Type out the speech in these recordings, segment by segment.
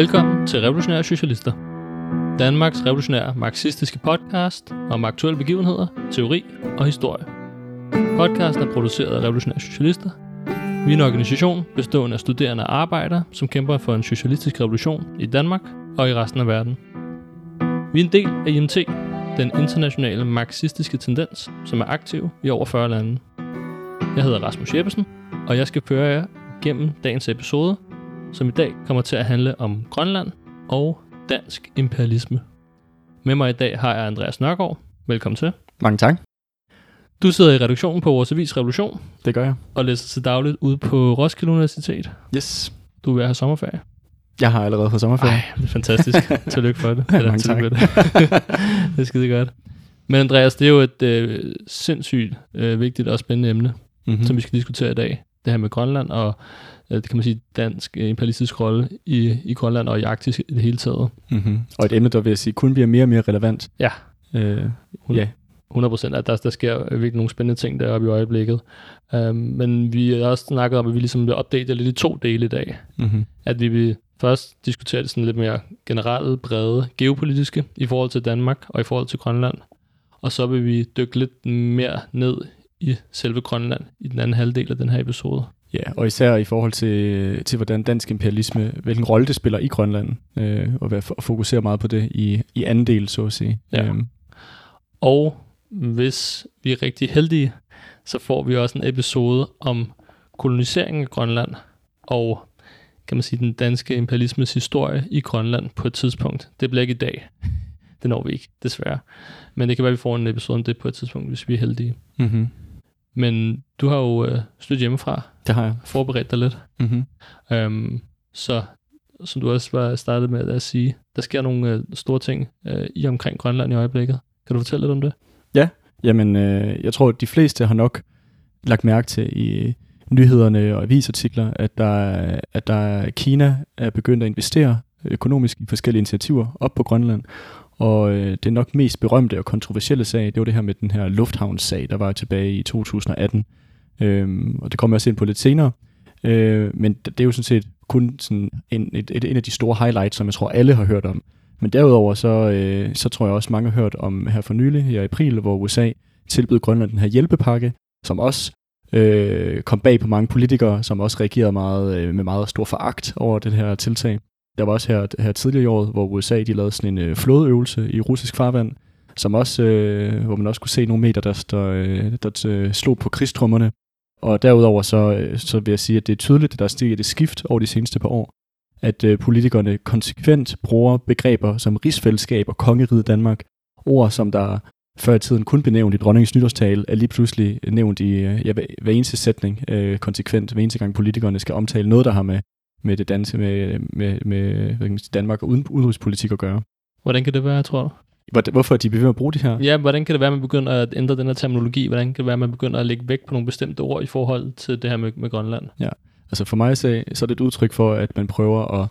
Velkommen til Revolutionære Socialister. Danmarks revolutionære marxistiske podcast om aktuelle begivenheder, teori og historie. Podcasten er produceret af Revolutionære Socialister. Vi er en organisation bestående af studerende og arbejdere, som kæmper for en socialistisk revolution i Danmark og i resten af verden. Vi er en del af IMT, den internationale marxistiske tendens, som er aktiv i over 40 lande. Jeg hedder Rasmus Jeppesen, og jeg skal føre jer gennem dagens episode, som i dag kommer til at handle om Grønland og dansk imperialisme. Med mig i dag har jeg Andreas Nørgaard. Velkommen til. Mange tak. Du sidder i redaktionen på vores avis Revolution Det gør jeg. og læser til dagligt ude på Roskilde Universitet. Yes. Du er ved at have sommerferie. Jeg har allerede fået sommerferie. Ej, det er fantastisk. Tillykke for det. Mange tillykke tak. det. det er skide godt. Men Andreas, det er jo et øh, sindssygt øh, vigtigt og spændende emne, mm-hmm. mm. som vi skal diskutere i dag. Det her med Grønland og det kan man sige dansk øh, imperialistisk rolle i, i Grønland og i Arktis i det hele taget. mm-hmm. Og et emne, der vil jeg sige, kun bliver mere og mere relevant. Ja. Øh, ja. 100 procent, at der, der sker virkelig nogle spændende ting deroppe i øjeblikket. Um, men vi har også snakket om, at vi ligesom vil opdate lidt i to dele i dag. Mm-hmm. At vi vil først diskutere det sådan lidt mere generelle, brede, geopolitiske i forhold til Danmark og i forhold til Grønland. Og så vil vi dykke lidt mere ned i selve Grønland i den anden halvdel af den her episode. Ja, og især i forhold til, til hvordan dansk imperialisme, hvilken rolle det spiller i Grønland, øh, og og fokusere meget på det i, i anden del, så at sige. Ja. Øhm, Og hvis vi er rigtig heldige, så får vi også en episode om koloniseringen af Grønland og kan man sige, den danske imperialismes historie i Grønland på et tidspunkt. Det bliver ikke i dag. Det når vi ikke, desværre. Men det kan være, at vi får en episode om det på et tidspunkt, hvis vi er heldige. mm-hmm. Men du har jo øh, stødt hjemmefra, Det har jeg. forberedt dig lidt. Mm-hmm. Øhm, så som du også var startet med at sige, der sker nogle øh, store ting øh, i omkring Grønland i øjeblikket. Kan du fortælle lidt om det? Jamen, øh, jeg tror, at de fleste har nok lagt mærke til i nyhederne og avisartikler, at der, er- at der er- Kina er begyndt at investere økonomisk i forskellige initiativer op på Grønland. Og øh, det nok mest berømte og kontroversielle sag, det var det her med den her lufthavnssag, der var tilbage i 2018. Øhm, og det kommer jeg også ind på lidt senere. Øh, men det er jo sådan set kun sådan en, et, et, en af de store highlights, som jeg tror alle har hørt om. Men derudover så, øh, så tror jeg også mange har hørt om her for nylig, her i april, hvor USA tilbød Grønland den her hjælpepakke, som også øh, kom bag på mange politikere, som også reagerede meget, øh, med meget stor foragt over det her tiltag. Der var også her, her tidligere i året, hvor USA de lavede sådan en øh, flodøvelse i russisk farvand, som også, øh, hvor man også kunne se nogle meter, der, øh, der, der, der slog på krigstrummerne. Og derudover så, øh, så vil jeg sige, at det er tydeligt, at der er sket et skift over de seneste par år, at øh, politikerne konsekvent bruger begreber som rigsfællesskab og kongeriget Danmark, ord som der før i tiden kun blev nævnt i dronningens nytårstale, er lige pludselig øh, nævnt i øh, ja, hver, eneste sætning øh, konsekvent, hver eneste gang politikerne skal omtale noget, der har med, med det danske, med, med, med hvad kan man sige, Danmark og uden, udenrigspolitik at gøre. Hvordan kan det være, tror du? Hvor- Hvorfor er de ved at bruge det her? Ja, hvordan kan det være, at man begynder at ændre den her terminologi? Hvordan kan det være, at man begynder at lægge vægt på nogle bestemte ord i forhold til det her med, med Grønland? Altså for mig så, så er det et udtryk for, at man prøver at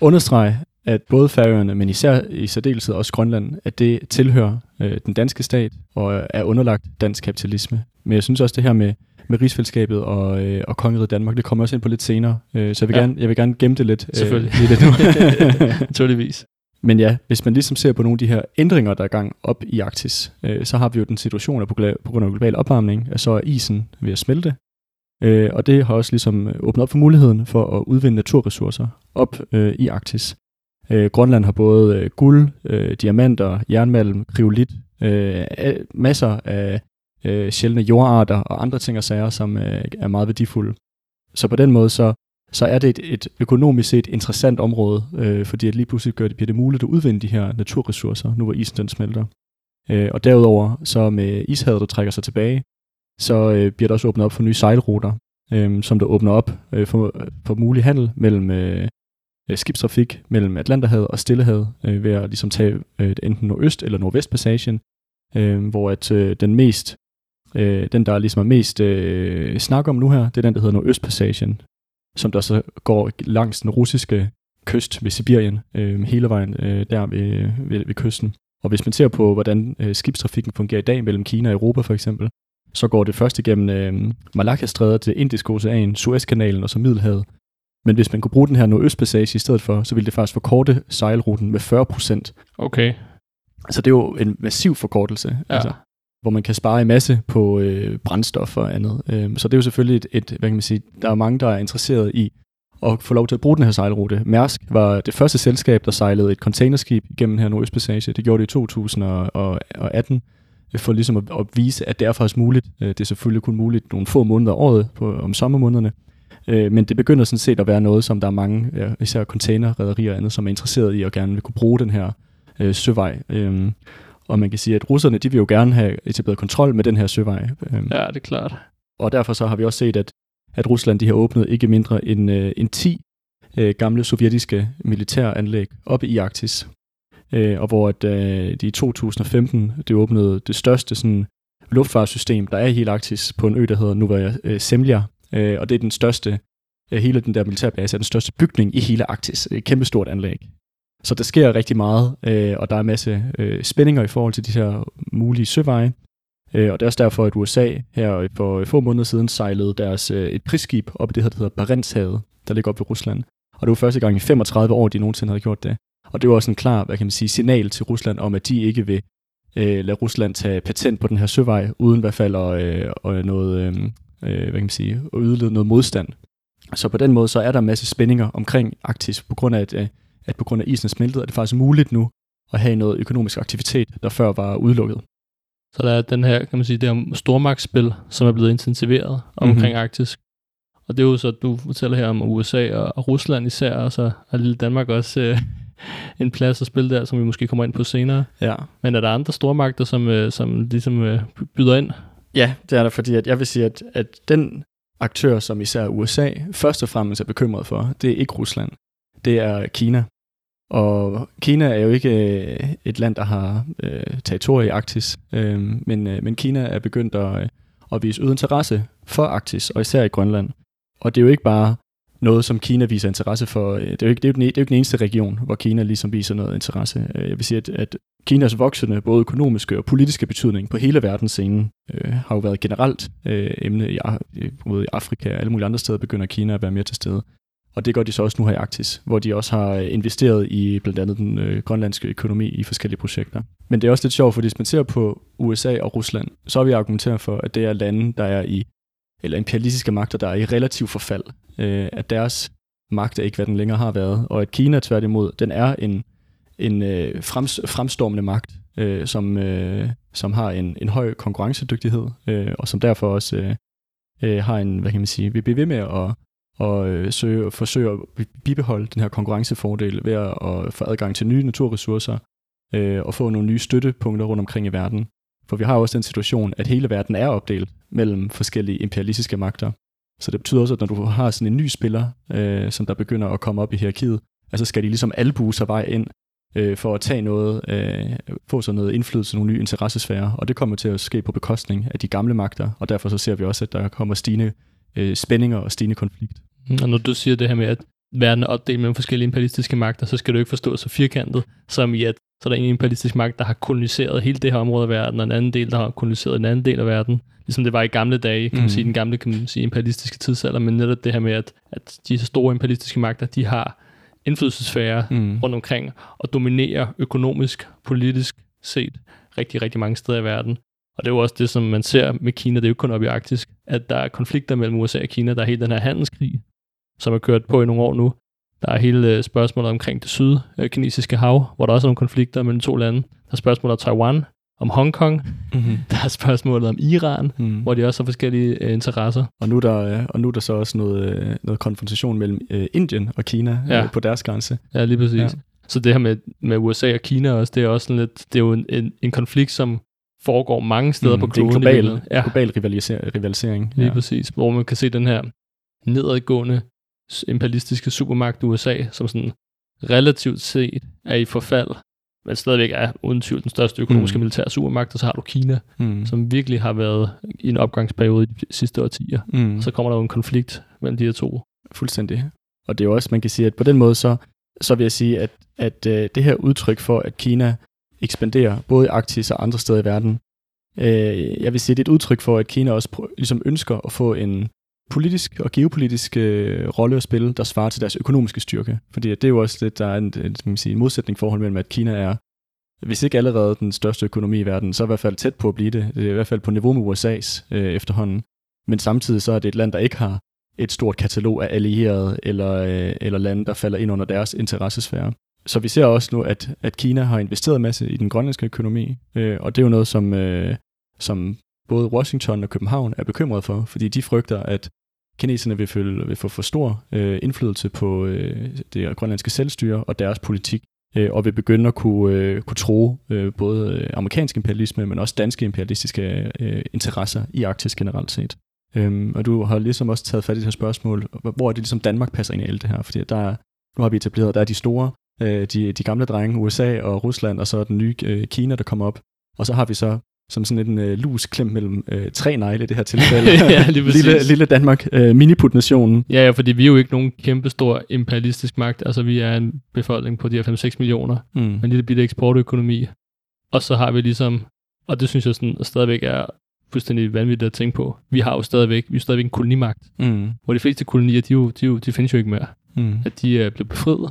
understrege, at både Færøerne, men især i særdeleshed også Grønland, at det tilhører øh, den danske stat og er underlagt dansk kapitalisme. Men jeg synes også det her med, med rigsfællesskabet og, øh, og kongeriget Danmark, det kommer også ind på lidt senere. Øh, så jeg vil, Ja. ja. gerne, jeg vil gerne gemme det lidt. Selvfølgelig. Øh, lidt nu. Naturligvis. Men ja, hvis man ligesom ser på nogle af de her ændringer, der er gang op i Arktis, øh, så har vi jo den situation, at på, på grund af global opvarmning, at så er isen ved at smelte. Øh, og det har også ligesom øh, åbnet op for muligheden for at udvinde naturressourcer op øh, i Arktis. Øh, Grønland har både øh, guld, øh, diamanter, jernmalm, kriolit, øh, masser af øh, sjældne jordarter og andre ting og sager, som øh, er meget værdifulde. Så på den måde så så er det et, et økonomisk set interessant område, øh, fordi at lige pludselig gør det, bliver det muligt at udvinde de her naturressourcer, nu hvor isen den smelter. Øh, og derudover, så med ishavet, der trækker sig tilbage, så øh, bliver der også åbnet op for nye sejlruter, øh, som der åbner op øh, for, for mulig handel mellem øh, skibstrafik mellem Atlanterhavet og Stillehavet, øh, ved at ligesom tage øh, enten nordøst- eller nordvestpassagen, øh, hvor at øh, den mest, øh, den der ligesom er mest øh, snak om nu her, det er den, der hedder nordøstpassagen, som der så går langs den russiske kyst ved Sibirien, øh, hele vejen øh, der ved, ved, ved kysten. Og hvis man ser på, hvordan øh, skibstrafikken fungerer i dag mellem Kina og Europa for eksempel, så går det først igennem øh, Malakkastrædet til Indisk Ocean, Suezkanalen og så Middelhavet. Men hvis man kunne bruge den her nordøstpassage i stedet for, så ville det faktisk forkorte sejlruten med 40%. Okay. Så det er jo en massiv forkortelse, Ja. altså, hvor man kan spare en masse på øh, brændstof og andet. Øh, så det er jo selvfølgelig et, et, hvad kan man sige, der er mange, der er interesseret i at få lov til at bruge den her sejlrute. Mærsk var det første selskab, der sejlede et containerskib igennem her Nordøstpassage. Det gjorde det i 2018, øh, for ligesom at, at vise, at det er faktisk muligt. Øh, det er selvfølgelig kun muligt nogle få måneder af året på, om sommermånederne. Øh, Men det begynder sådan set at være noget, som der er mange, ja, især containerrederier og andet, som er interesseret i og gerne vil kunne bruge den her øh, søvej. Øh, og man kan sige, at russerne de vil jo gerne have etableret kontrol med den her søvej. Øhm, Ja, det er klart. og derfor så har vi også set, at, at Rusland de har åbnet ikke mindre end, øh, end 10 øh, gamle sovjetiske militæranlæg oppe i Arktis. Øh, og hvor at, øh, de i 2015 det åbnede det største sådan, luftfartssystem, der er i hele Arktis, på en ø, der hedder Novaya øh, Zemlya. Øh, og det er den største, øh, hele den der militærbase er den største bygning i hele Arktis. Et kæmpestort anlæg. Så der sker rigtig meget, øh, og der er en masse øh, spændinger i forhold til de her mulige søveje. Øh, og det er også derfor, at USA her for øh, få måneder siden sejlede deres øh, et krigsskib op i det her, der hedder Barentshavet, der ligger op ved Rusland. Og det var første gang i 35 år, de nogensinde havde gjort det. Og det var også en klar, hvad kan man sige, signal til Rusland om, at de ikke vil øh, lade Rusland tage patent på den her søvej, uden i hvert fald at, øh, og noget, øh, øh, hvad kan man sige, at yde noget modstand. Så på den måde, så er der en masse spændinger omkring Arktis, på grund af, at, øh, at på grund af isen er smeltet, er det faktisk muligt nu at have noget økonomisk aktivitet, der før var udelukket. Så der er den her, kan man sige, det her stormagtsspil, som er blevet intensiveret omkring Mhm. mm-hmm. Arktis. Og det er jo så, du fortæller her om USA og, og Rusland især, og så har lille Danmark også øh, en plads at spille der, som vi måske kommer ind på senere. Ja, Men er der andre stormagter, som, øh, som ligesom øh, byder ind? Ja, det er der, fordi at jeg vil sige, at, at den aktør, som især USA først og fremmest er bekymret for, det er ikke Rusland. Det er Kina. Og Kina er jo ikke øh, et land, der har øh, territorie i Arktis, øh, men, øh, men Kina er begyndt at, øh, at vise øget interesse for Arktis, og især i Grønland. Og det er jo ikke bare noget, som Kina viser interesse for. Øh, det er jo ikke, det er jo den, e, det er jo ikke den eneste region, hvor Kina ligesom viser noget interesse. Øh, jeg vil sige, at, at Kinas voksende, både økonomiske og politiske betydning på hele verdensscenen, øh, har jo været generelt øh, emne i, i- både i Afrika og alle mulige andre steder, begynder Kina at være mere til stede. Og det gør de så også nu her i Arktis, hvor de også har øh, investeret i blandt andet den øh, grønlandske økonomi i forskellige projekter. Men det er også lidt sjovt, for hvis man ser på USA og Rusland, så har vi argumenteret for, at det er lande, der er i, eller imperialistiske magter, der er i relativ forfald. Øh, at deres magt er ikke, hvad den længere har været, og at Kina tværtimod, den er en, en øh, frems, fremstormende magt, øh, som, øh, som har en, en høj konkurrencedygtighed, øh, og som derfor også øh, øh, har en, hvad kan man sige, vil blive ved med at og øh, søge, forsøge at bibeholde den her konkurrencefordel ved at, at få adgang til nye naturressourcer øh, og få nogle nye støttepunkter rundt omkring i verden. For vi har jo også den situation, at hele verden er opdelt mellem forskellige imperialistiske magter. Så det betyder også, at når du har sådan en ny spiller, øh, som der begynder at komme op i hierarkiet, altså skal de ligesom albue sig vej ind øh, for at tage noget, øh, få sig noget indflydelse, nogle nye interessesfærer, og det kommer til at ske på bekostning af de gamle magter, og derfor så ser vi også, at der kommer stigende øh, spændinger og stigende konflikt. Og når du siger det her med, at verden er opdelt mellem forskellige imperialistiske magter, så skal du ikke forstå så firkantet, som i at så er der en imperialistisk magt, der har koloniseret hele det her område af verden, og en anden del, der har koloniseret en anden del af verden. Ligesom det var i gamle dage, kan man Mm. sige, den gamle kan man sige, imperialistiske tidsalder, men netop det her med, at, at disse store imperialistiske magter, de har indflydelsesfære Mm. rundt omkring og dominerer økonomisk, politisk set rigtig, rigtig mange steder i verden. Og det er jo også det, som man ser med Kina, det er jo ikke kun op i Arktis, at der er konflikter mellem USA og Kina. Der er hele den her handelskrig, som er kørt på i nogle år nu. Der er hele øh, spørgsmålet omkring det sydkinesiske hav, hvor der også er nogle konflikter mellem to lande. Der er spørgsmålet om Taiwan, om Hongkong. Mm-hmm. Der er spørgsmålet om Iran, Mm. hvor de også har forskellige øh, interesser. Og nu er der, øh, og nu er der så også noget, øh, noget konfrontation mellem øh, Indien og Kina Ja. øh, på deres grænse. Ja, lige præcis. Ja. Så det her med, med USA og Kina også, det er også sådan lidt, det er jo en, en, en konflikt, som foregår mange steder mm, på det er en kloden. global, ja. global rivaliser- rivalisering. Lige ja. præcis. Hvor man kan se den her nedadgående imperialistiske supermagt USA, som sådan relativt set er i forfald, men stadigvæk er uden tvivl den største økonomiske Mm. militære supermagt, og så har du Kina, Mm. som virkelig har været i en opgangsperiode i de sidste årtier. Mm. Og så kommer der jo en konflikt mellem de her to. Fuldstændig. Og det er jo også, man kan sige, at på den måde, så, så vil jeg sige, at, at øh, det her udtryk for, at Kina ekspanderer både i Arktis og andre steder i verden, øh, jeg vil sige, det er et udtryk for, at Kina også ligesom ønsker at få en, politisk og geopolitisk øh, rolle at spille, der svarer til deres økonomiske styrke. Fordi det er jo også det, der er en, en, man sige, en modsætning forhold mellem, at Kina er, hvis ikke allerede den største økonomi i verden, så er i hvert fald tæt på at blive det. Det er i hvert fald på niveau med USA's øh, efterhånden. Men samtidig så er det et land, der ikke har et stort katalog af allierede eller, øh, eller lande, der falder ind under deres interessesfære. Så vi ser også nu, at, at Kina har investeret en masse i den grønlandske økonomi, øh, og det er jo noget, som, øh, som både Washington og København er bekymret for, fordi de frygter, at kineserne vil, følge, vil få for stor øh, indflydelse på øh, det grønlandske selvstyre og deres politik, øh, og vil begynde at kunne, øh, kunne tro øh, både øh, amerikansk imperialisme, men også danske imperialistiske øh, interesser i Arktis generelt set. Øhm, og du har ligesom også taget fat i det her spørgsmål, hvor er det ligesom Danmark passer ind i alt det her? Fordi der, nu har vi etableret, der er de store, øh, de, de gamle drenge, USA og Rusland, og så den nye øh, Kina, der kommer op. Og så har vi så som sådan en øh, lus klemt mellem øh, tre negle i det her tilfælde. ja, lige lille, lille Danmark, øh, miniput-nationen. Ja, ja, fordi vi er jo ikke nogen kæmpestor imperialistisk magt. Altså, vi er en befolkning på de her 5-6 millioner. Mm. En lille bitte eksportøkonomi. Og så har vi ligesom, og det synes jeg sådan, stadigvæk er fuldstændig vanvittigt at tænke på. Vi har jo stadigvæk, vi er stadigvæk en kolonimagt, mm. hvor de fleste kolonier, de, jo, de, jo, de findes jo ikke mere. Mm. At de er blevet befriet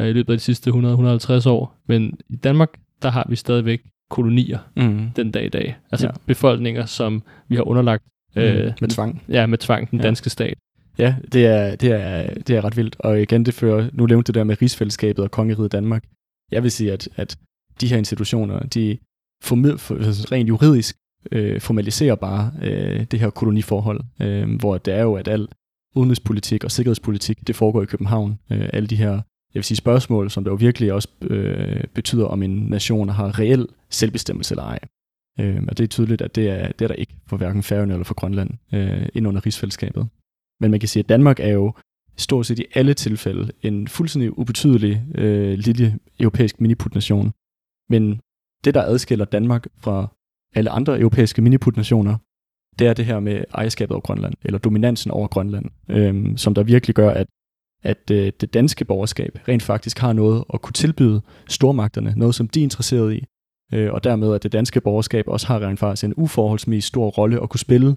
uh, i løbet af de sidste 100-150 år. Men i Danmark, der har vi stadigvæk kolonier mm. den dag i dag. Altså ja. befolkninger, som vi har underlagt mm. øh, med tvang. Ja, med tvang, den ja. danske stat. Ja, det er, det, er, det er ret vildt. Og igen, det fører, nu nævnte det der med rigsfællesskabet og kongeriget Danmark. Jeg vil sige, at, at de her institutioner, de formid, for, altså rent juridisk øh, formaliserer bare øh, det her koloniforhold, øh, hvor det er jo, at al udenrigspolitik og sikkerhedspolitik, det foregår i København. Øh, alle de her jeg vil sige spørgsmål, som der jo virkelig også øh, betyder, om en nation har reel selvbestemmelse eller ej. Øh, og det er tydeligt, at det er, det er der ikke for hverken Færøerne eller for Grønland øh, ind under rigsfællesskabet. Men man kan sige, at Danmark er jo stort set i alle tilfælde en fuldstændig ubetydelig øh, lille europæisk miniputnation. Men det, der adskiller Danmark fra alle andre europæiske miniputnationer, det er det her med ejerskabet over Grønland, eller dominansen over Grønland, øh, som der virkelig gør, at at øh, det danske borgerskab rent faktisk har noget at kunne tilbyde stormagterne, noget som de er interesseret i, øh, og dermed at det danske borgerskab også har rent faktisk en uforholdsmæssig stor rolle at kunne spille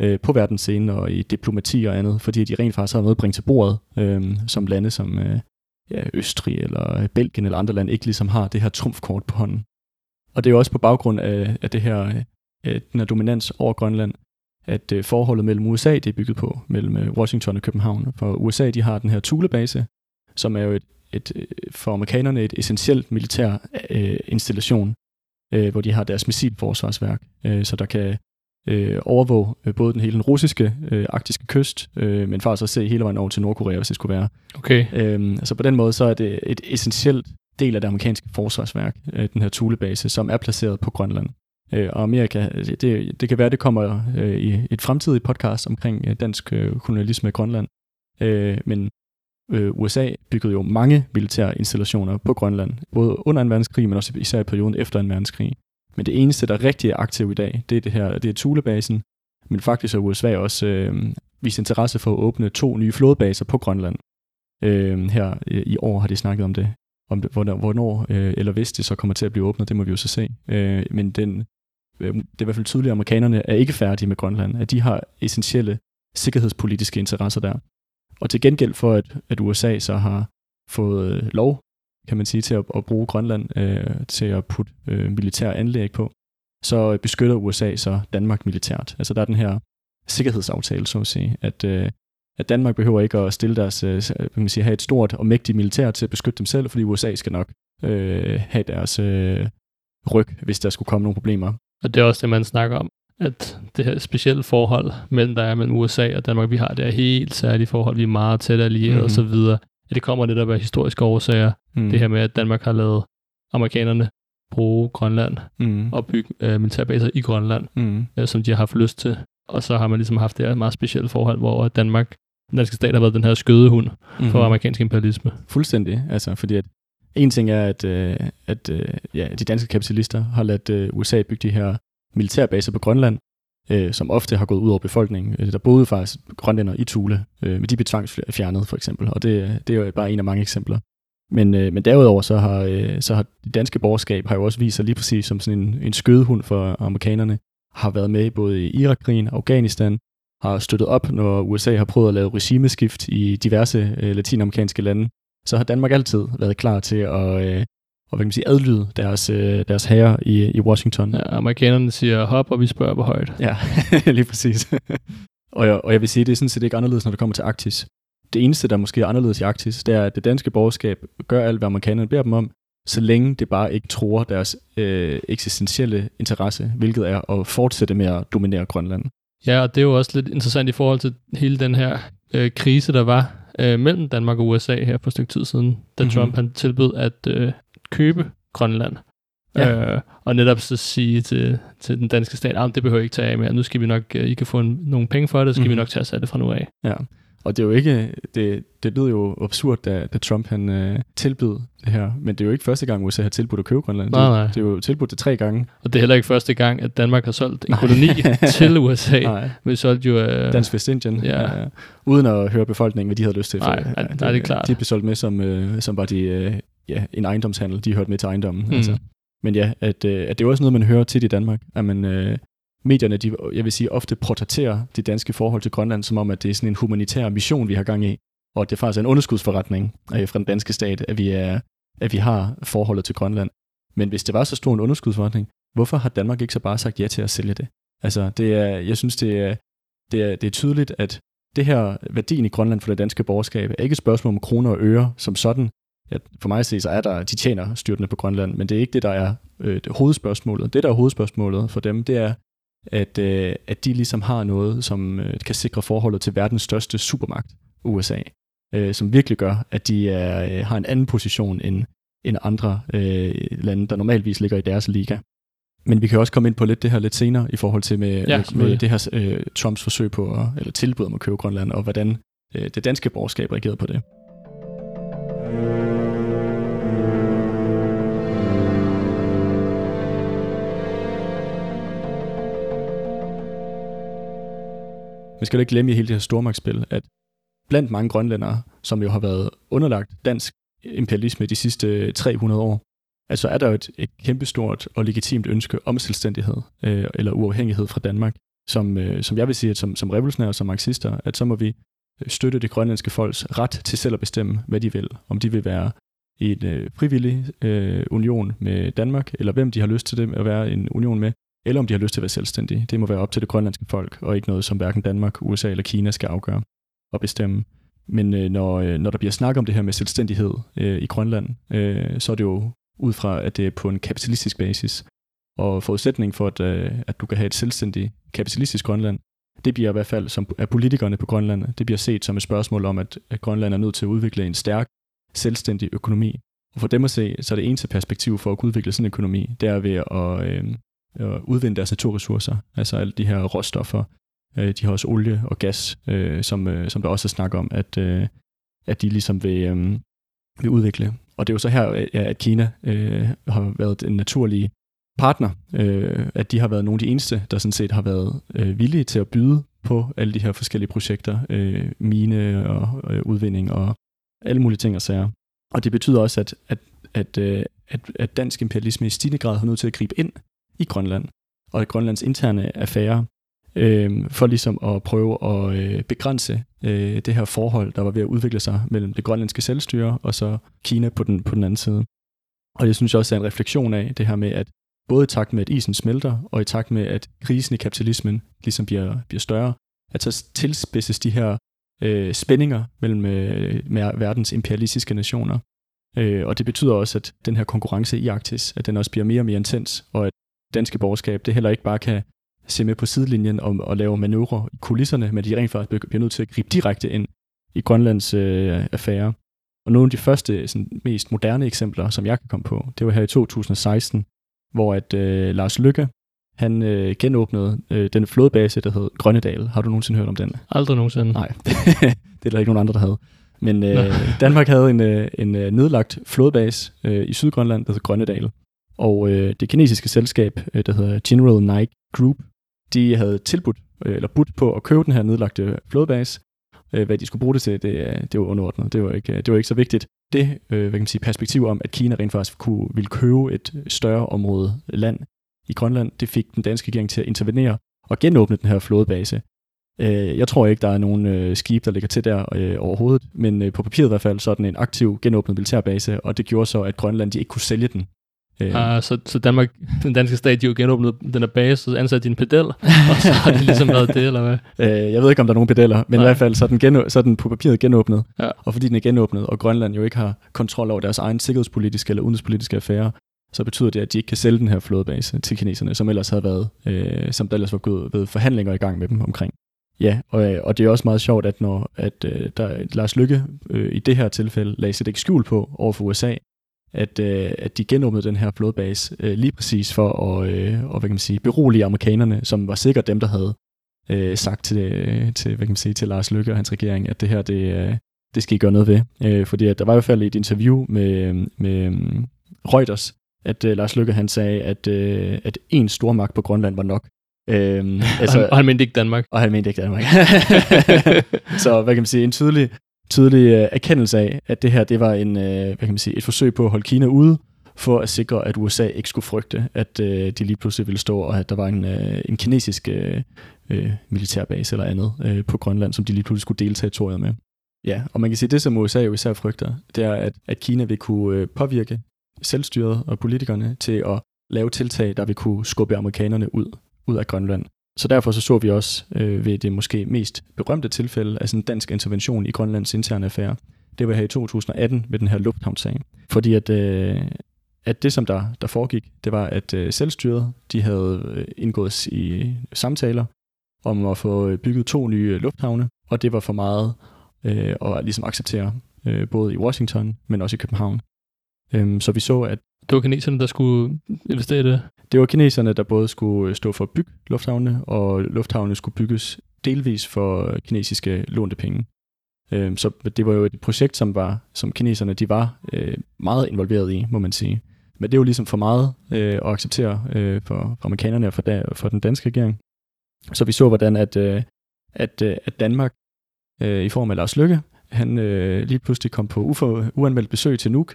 øh, på verdensscenen og i diplomati og andet, fordi de rent faktisk har noget at bringe til bordet, øh, som lande som øh, ja, Østrig eller øh, Belgien eller andre lande ikke ligesom har det her trumfkort på hånden. Og det er jo også på baggrund af, af det her, øh, den her dominans over Grønland, at øh, forholdet mellem USA det er bygget på, mellem øh, Washington og København. For USA de har den her Thule-base, som er jo et, et, øh, for amerikanerne et essentielt militær øh, installation, øh, hvor de har deres missilforsvarsværk, øh, så der kan øh, overvåge øh, både den hele den russiske øh, arktiske kyst, øh, men faktisk også se hele vejen over til Nordkorea, hvis det skulle være. Okay. Øh, altså på den måde så er det et essentielt del af det amerikanske forsvarsværk, øh, den her Thule-base, som er placeret på Grønland øh, og Amerika. Det, det kan være, det kommer øh, i et fremtidigt podcast omkring øh, dansk øh, kolonialisme i Grønland. Øh, men øh, USA byggede jo mange militære installationer på Grønland, både under en verdenskrig, men også især i perioden efter en verdenskrig. Men det eneste, der er rigtig aktiv i dag, det er det her, det er Thulebasen, men faktisk har USA også øh, vist interesse for at åbne to nye flådebaser på Grønland. Øh, her øh, i år har de snakket om det. Om det, hvornår, hvornår øh, eller hvis det så kommer til at blive åbnet, det må vi jo så se. Øh, men den, Øhm, det er i hvert fald tydeligt, at amerikanerne er ikke færdige med Grønland, at de har essentielle sikkerhedspolitiske interesser der. Og til gengæld for, at, at USA så har fået øh, lov, kan man sige, til at, at bruge Grønland øh, til at putte øh, militær anlæg på, så beskytter USA så Danmark militært. Altså der er den her sikkerhedsaftale, så at sige, at, øh, at Danmark behøver ikke at stille deres, øh, kan man sige, have et stort og mægtigt militær til at beskytte dem selv, fordi USA skal nok øh, have deres øh, ryg, hvis der skulle komme nogle problemer. Og det er også det, man snakker om, at det her specielle forhold mellem der er mellem USA og Danmark, vi har det her helt særlige forhold, vi er meget tæt allieret mm-hmm. og så videre. At det kommer netop af historiske årsager. Mm. Det her med, at Danmark har lavet amerikanerne bruge Grønland mm. og bygge øh, militærbaser i Grønland, mm. øh, som de har haft lyst til. Og så har man ligesom haft det her meget specielle forhold, hvor Danmark, den danske stat har været den her skødehund mm. for amerikansk imperialisme. Fuldstændig, altså fordi at en ting er, at, øh, at øh, ja, de danske kapitalister har ladt øh, USA bygge de her militærbaser på Grønland, øh, som ofte har gået ud over befolkningen. Øh, der boede faktisk grønlænder i Thule, øh, men de blev tvangsfjernet for eksempel, og det, det er jo bare en af mange eksempler. Men, øh, men derudover så har, øh, så har det danske borgerskab har jo også vist sig lige præcis som sådan en, en skødehund for amerikanerne, har været med både i Irakkrigen, Afghanistan, har støttet op, når USA har prøvet at lave regimeskift i diverse øh, latinamerikanske lande, så har Danmark altid været klar til at, øh, og hvad kan man sige, adlyde deres, øh, deres herrer i, i Washington. Ja, amerikanerne siger hop, og vi spørger, hvor højt. Ja, lige præcis. og, jeg, og jeg vil sige, det er sådan set ikke anderledes, når det kommer til Arktis. Det eneste, der måske er anderledes i Arktis, det er, at det danske borgerskab gør alt, hvad amerikanerne beder dem om, så længe det bare ikke tror deres øh, eksistentielle interesse, hvilket er at fortsætte med at dominere Grønland. Ja, og det er jo også lidt interessant i forhold til hele den her øh, krise, der var øh, mellem Danmark og USA her for et stykke tid siden, da mm-hmm. Trump han tilbød at øh, købe Grønland. Ja. Øh, og netop så sige til, til den danske stat, at det behøver I ikke tage af mere, nu skal vi nok, øh, I kan få en, nogle penge for det, så skal mm. vi mhm. nok tage os af det fra nu af. Ja, og det er jo ikke, det, det lyder jo absurd, da, da Trump han øh, tilbød det her, men det er jo ikke første gang, USA har tilbudt at købe Grønland. Nej, nej. Det, det er jo tilbudt det tre gange. Og det er heller ikke første gang, at Danmark har solgt en koloni til USA. Nej. Vi solgte jo... Øh, Dansk Vestindien. Ja. Uh, uden at høre befolkningen, hvad de havde lyst til. Nej, for, nej, nej, det er klart. De blev solgt med som, øh, som var de, øh, ja, en ejendomshandel. De hørte med til ejendommen. Mm. Altså. Men ja, at, øh, at det er også noget, man hører til i Danmark, at man, øh, medierne, de, jeg vil sige, ofte portrætterer det danske forhold til Grønland, som om, at det er sådan en humanitær mission, vi har gang i, og at det faktisk er en underskudsforretning øh, fra den danske stat, at vi, er, at vi har forholdet til Grønland. Men hvis det var så stor en underskudsforretning, hvorfor har Danmark ikke så bare sagt ja til at sælge det? Altså, det er, jeg synes, det er, det er, det er tydeligt, at det her værdien i Grønland for det danske borgerskab er ikke et spørgsmål om kroner og øre som sådan. For mig at se, så er der, de tjener styrtende på Grønland, men det er ikke det, der er øh, det hovedspørgsmålet. Det, der er hovedspørgsmålet for dem, det er, at, øh, at de ligesom har noget, som øh, kan sikre forholdet til verdens største supermagt, USA, øh, som virkelig gør, at de er, øh, har en anden position end, end andre øh, lande, der normalvis ligger i deres liga. Men vi kan også komme ind på lidt det her lidt senere i forhold til med, ja, med, det her øh, Trumps forsøg på, at, eller tilbud om at købe Grønland, og hvordan øh, det danske borgerskab reagerede på det. Vi skal jo ikke glemme i hele det her stormagtsspil, at blandt mange grønlændere, som jo har været underlagt dansk imperialisme de sidste 300 år, altså er der jo et, et kæmpestort og legitimt ønske om selvstændighed øh, eller uafhængighed fra Danmark, som, øh, som jeg vil sige, at som, som revolutionære og som marxister, at så må vi støtte det grønlandske folks ret til selv at bestemme, hvad de vil. Om de vil være i en øh, frivillig øh, union med Danmark, eller hvem de har lyst til det at være en union med, eller om de har lyst til at være selvstændige. Det må være op til det grønlandske folk, og ikke noget, som hverken Danmark, USA eller Kina skal afgøre og bestemme. Men øh, når, øh, når der bliver snak om det her med selvstændighed øh, i Grønland, øh, så er det jo ud fra, at det er på en kapitalistisk basis. Og forudsætningen for, at, øh, at du kan have et selvstændigt kapitalistisk Grønland, det bliver i hvert fald som af politikerne på Grønland, det bliver set som et spørgsmål om, at, at Grønland er nødt til at udvikle en stærk, selvstændig økonomi. Og for dem at se, så er det eneste perspektiv for at kunne udvikle sådan en økonomi, det er ved at, øh, at udvinde deres naturressourcer, altså alle de her råstoffer. Øh, de har også olie og gas, øh, som, øh, som der også er snak om, at, øh, at de ligesom vil, øh, vil udvikle. Og det er jo så her, øh, at Kina øh, har været en naturlig partner, øh, at de har været nogle af de eneste, der sådan set har været øh, villige til at byde på alle de her forskellige projekter, øh, mine og øh, udvinding og alle mulige ting og sager. Og det betyder også, at, at, at, øh, at, at dansk imperialisme i stigende grad har nødt til at gribe ind i Grønland og Grønlands interne affærer, øh, for ligesom at prøve at øh, begrænse øh, det her forhold, der var ved at udvikle sig mellem det grønlandske selvstyre og så Kina på den, på den anden side. Og det synes jeg også er en refleksion af det her med, at både i takt med, at isen smelter, og i takt med, at krisen i kapitalismen ligesom bliver, bliver større, at så tilspidses de her øh, spændinger mellem øh, med verdens imperialistiske nationer. Øh, og det betyder også, at den her konkurrence i Arktis, at den også bliver mere og mere intens, og at danske borgerskab, det heller ikke bare kan se med på sidelinjen og, og lave manøvrer i kulisserne, men de rent faktisk bliver nødt til at gribe direkte ind i Grønlands øh, affære. Og nogle af de første, sådan, mest moderne eksempler, som jeg kan komme på, det var her i 2016, hvor at øh, Lars Lykke, han øh, genåbnede øh, den flådebase, der hed Grønnedal. Har du nogensinde hørt om den? Aldrig nogensinde. Nej, det er der ikke nogen andre, der havde. Men øh, Danmark havde en, øh, en øh, nedlagt flådebase øh, i Sydgrønland, der hed Grønnedal. Og øh, det kinesiske selskab, øh, der hedder General Nike Group, de havde tilbudt, øh, eller budt på at købe den her nedlagte flådebase. Øh, hvad de skulle bruge det til, det, øh, det var underordnet. Det var ikke, øh, det var ikke så vigtigt. Det øh, hvad kan man sige, perspektiv om, at Kina rent faktisk kunne, ville købe et større område land i Grønland, det fik den danske regering til at intervenere og genåbne den her flådebase. Øh, jeg tror ikke, der er nogen øh, skib, der ligger til der øh, overhovedet, men øh, på papiret i hvert fald, så er den en aktiv genåbnet militærbase, og det gjorde så, at Grønland de ikke kunne sælge den. Øh. Ah, så, så Danmark, den danske stat, de jo genåbnet den her base, og ansat de en pedel, og så har det ligesom været det, eller hvad? Øh, jeg ved ikke, om der er nogen pedeller, men Nej. i hvert fald så er, den genå- så er den på papiret genåbnet. Ja. Og fordi den er genåbnet, og Grønland jo ikke har kontrol over deres egen sikkerhedspolitiske eller udenrigspolitiske affære, så betyder det, at de ikke kan sælge den her flådebase til kineserne, som ellers havde været, øh, som der ellers var gået ved forhandlinger i gang med dem omkring. Ja, og, øh, og det er også meget sjovt, at når at, øh, der, Lars Lykke øh, i det her tilfælde lagde sig ikke skjul på over for USA, at, øh, at de genåbnede den her flådebase øh, lige præcis for at øh, og, hvad kan man sige, berolige amerikanerne, som var sikkert dem, der havde øh, sagt til, til, hvad kan man sige, til Lars Lykke og hans regering, at det her, det, øh, det skal I gøre noget ved. Øh, fordi at der var i hvert fald et interview med, med Reuters, at øh, Lars Lykke han sagde, at, øh, at en stor magt på Grønland var nok. Øhm, altså, og han mente ikke Danmark. Og han mente ikke Danmark. så hvad kan man sige, en tydelig, tydelig øh, erkendelse af, at det her det var en, øh, hvad kan man sige, et forsøg på at holde Kina ude, for at sikre, at USA ikke skulle frygte, at øh, de lige pludselig ville stå, og at der var en, øh, en kinesisk øh, øh, militærbase eller andet øh, på Grønland, som de lige pludselig skulle dele territoriet med. Ja, og man kan sige, at det som USA jo især frygter, det er, at, at Kina vil kunne øh, påvirke selvstyret og politikerne til at lave tiltag, der vil kunne skubbe amerikanerne ud, ud af Grønland. Så derfor så, så vi også øh, ved det måske mest berømte tilfælde af sådan en dansk intervention i Grønlands interne affære. Det var her i 2018 med den her lufthavnssag. Fordi at, øh, at det, som der, der foregik, det var, at øh, selvstyret de havde øh, indgået i samtaler om at få øh, bygget to nye lufthavne, og det var for meget øh, at ligesom acceptere, øh, både i Washington, men også i København. Øhm, så vi så, at... Det var kineserne, der skulle investere i det? Det var kineserne, der både skulle øh, stå for at bygge lufthavne, og lufthavne skulle bygges delvis for kinesiske lånte penge. Øhm, så det var jo et projekt, som var som kineserne de var øh, meget involveret i, må man sige. Men det er jo ligesom for meget øh, at acceptere øh, for, for amerikanerne og for, da, for den danske regering. Så vi så, hvordan at, øh, at, øh, at Danmark øh, i form af Lars Lykke, han øh, lige pludselig kom på ufor, uanmeldt besøg til Nuuk,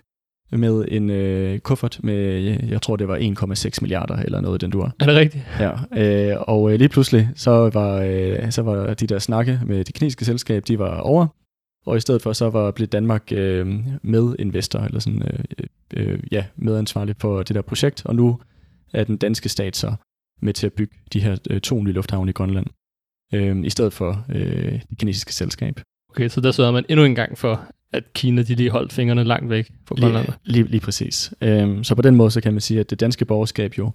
med en øh, kuffert med, jeg tror det var 1,6 milliarder eller noget den dur. Er det rigtigt? Ja, øh, og øh, lige pludselig så var, øh, så var de der snakke med det kinesiske selskab, de var over, og i stedet for så var blev Danmark øh, medinvestor, eller sådan, øh, øh, ja, medansvarlig for det der projekt, og nu er den danske stat så med til at bygge de her øh, to nye lufthavne i Grønland, øh, i stedet for øh, det kinesiske selskab. Okay, så der sørger man endnu en gang for, at Kina de lige holdt fingrene langt væk fra Grønland. Lige, lige, lige præcis. Øhm, så på den måde så kan man sige, at det danske borgerskab jo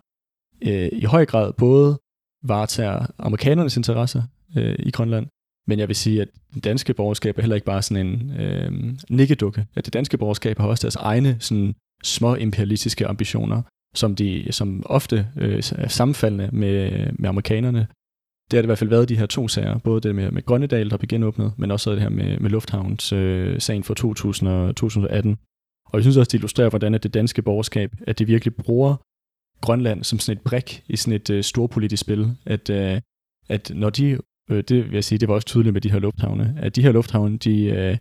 øh, i høj grad både varetager amerikanernes interesser øh, i Grønland, men jeg vil sige, at det danske borgerskab er heller ikke bare sådan en øh, nikkedukke. At det danske borgerskab har også deres egne sådan, små imperialistiske ambitioner, som de som ofte øh, er sammenfaldende med, med amerikanerne, det har det i hvert fald været de her to sager, både det med, med Grønnedal, der blev genåbnet, men også det her med, med Lufthavns øh, sagen fra 2000 og 2018. Og jeg synes også, det illustrerer, hvordan at det danske borgerskab, at det virkelig bruger Grønland som sådan et brik i sådan et øh, storpolitisk spil, at, øh, at når de, øh, det vil jeg sige, det var også tydeligt med de her lufthavne, at de her lufthavne, de øh,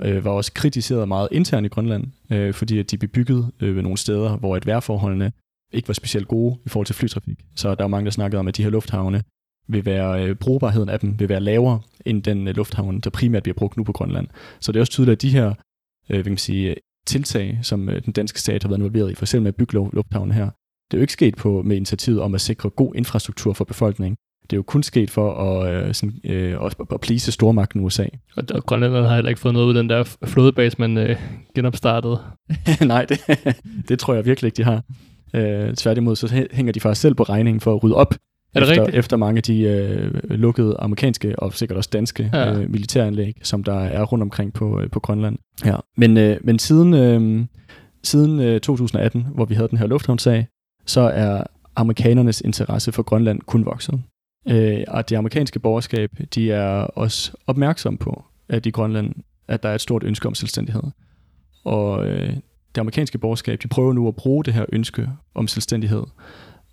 øh, var også kritiseret meget internt i Grønland, øh, fordi at de blev bygget øh, ved nogle steder, hvor et vejrforholdene ikke var specielt gode i forhold til flytrafik. Så der var mange, der snakkede om, at de her lufthavne, vil være, øh, brugbarheden af dem vil være lavere end den øh, lufthavn, der primært bliver brugt nu på Grønland. Så det er også tydeligt, at de her øh, vil man sige, tiltag, som øh, den danske stat har været involveret i, for eksempel med at bygge lufthavnen her, det er jo ikke sket på med initiativet om at sikre god infrastruktur for befolkningen. Det er jo kun sket for at, øh, sådan, øh, at, at plise stormagten USA. Og, og Grønland har heller ikke fået noget ud af den der flådebase, man øh, genopstartede. Nej, det, det tror jeg virkelig ikke, de har. Øh, tværtimod, så hænger de faktisk selv på regningen for at rydde op er det efter, rigtigt? efter mange af de øh, lukkede amerikanske og sikkert også danske ja. øh, militæranlæg, som der er rundt omkring på, øh, på Grønland. Ja. Men, øh, men siden, øh, siden øh, 2018, hvor vi havde den her lufthavnssag, så er amerikanernes interesse for Grønland kun vokset. Øh, og det amerikanske borgerskab, de er også opmærksomme på, at i Grønland, at der er et stort ønske om selvstændighed. Og øh, det amerikanske borgerskab, de prøver nu at bruge det her ønske om selvstændighed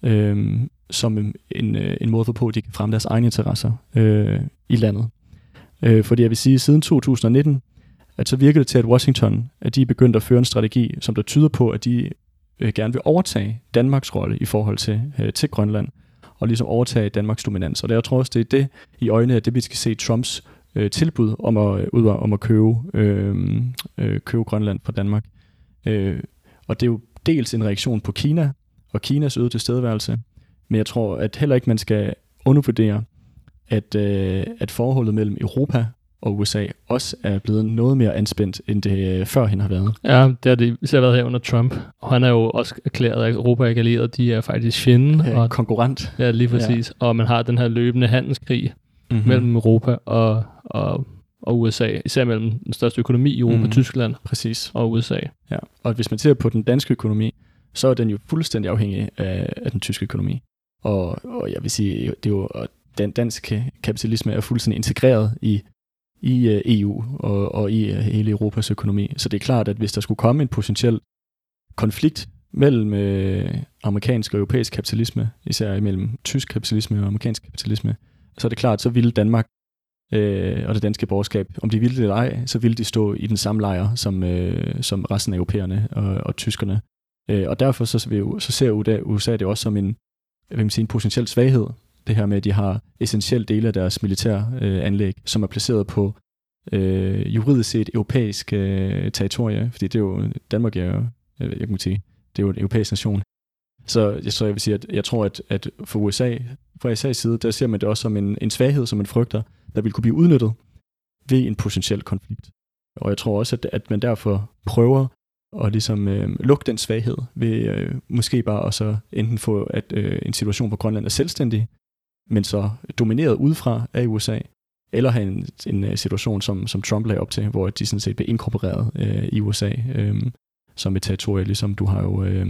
øh, som en, en, øh, en måde på, at de kan fremme deres egne interesser øh, i landet. Øh, fordi jeg vil sige, at siden 2019, at så virker det til, at Washington, at de er begyndt at føre en strategi, som der tyder på, at de øh, gerne vil overtage Danmarks rolle i forhold til, øh, til Grønland. og ligesom overtage Danmarks dominans. Og det, jeg tror også, det er det i øjnene af det, vi skal se Trumps øh, tilbud om at, øh, ud om at købe, øh, øh, købe Grønland fra Danmark. Øh, og det er jo dels en reaktion på Kina og Kinas øgede tilstedeværelse, men jeg tror, at heller ikke man skal undervurdere, at, øh, at forholdet mellem Europa og USA også er blevet noget mere anspændt, end det øh, førhen har været. Ja, det har det især været her under Trump. Og han er jo også erklæret, at Europa er allieret, de er faktisk fjenden. Ja, og, konkurrent. Ja, lige præcis. Ja. Og man har den her løbende handelskrig mm-hmm. mellem Europa og, og, og USA. Især mellem den største økonomi i Europa, mm. Tyskland Præcis. og USA. Ja. Og hvis man ser på den danske økonomi, så er den jo fuldstændig afhængig af, af den tyske økonomi. Og, og jeg vil sige, det er jo, den danske kapitalisme er fuldstændig integreret i i øh, EU og, og i øh, hele Europas økonomi. Så det er klart, at hvis der skulle komme en potentiel konflikt mellem øh, amerikansk og europæisk kapitalisme, især mellem tysk kapitalisme og amerikansk kapitalisme, så er det klart, så ville Danmark øh, og det danske borgerskab, om de ville det eller ej, så ville de stå i den samme lejr som, øh, som resten af europæerne og, og tyskerne. Øh, og derfor så, så ser USA det også som en, hvad man sige, en potentiel svaghed det her med, at de har essentielle dele af deres militære øh, anlæg, som er placeret på øh, juridisk set europæisk øh, territorie, fordi det er jo, Danmark er jo, jeg kan sige, det er jo en europæisk nation. Så, så jeg vil sige, at jeg tror, at, at for USA, fra USA's side, der ser man det også som en, en svaghed, som man frygter, der vil kunne blive udnyttet ved en potentiel konflikt. Og jeg tror også, at, at man derfor prøver og ligesom øh, lukke den svaghed ved øh, måske bare at så enten få at, øh, en situation, hvor Grønland er selvstændig, men så domineret udefra af USA, eller have en, en øh, situation, som, som Trump lagde op til, hvor de sådan set blev inkorporeret øh, i USA øh, som et territorie, ligesom du har jo øh,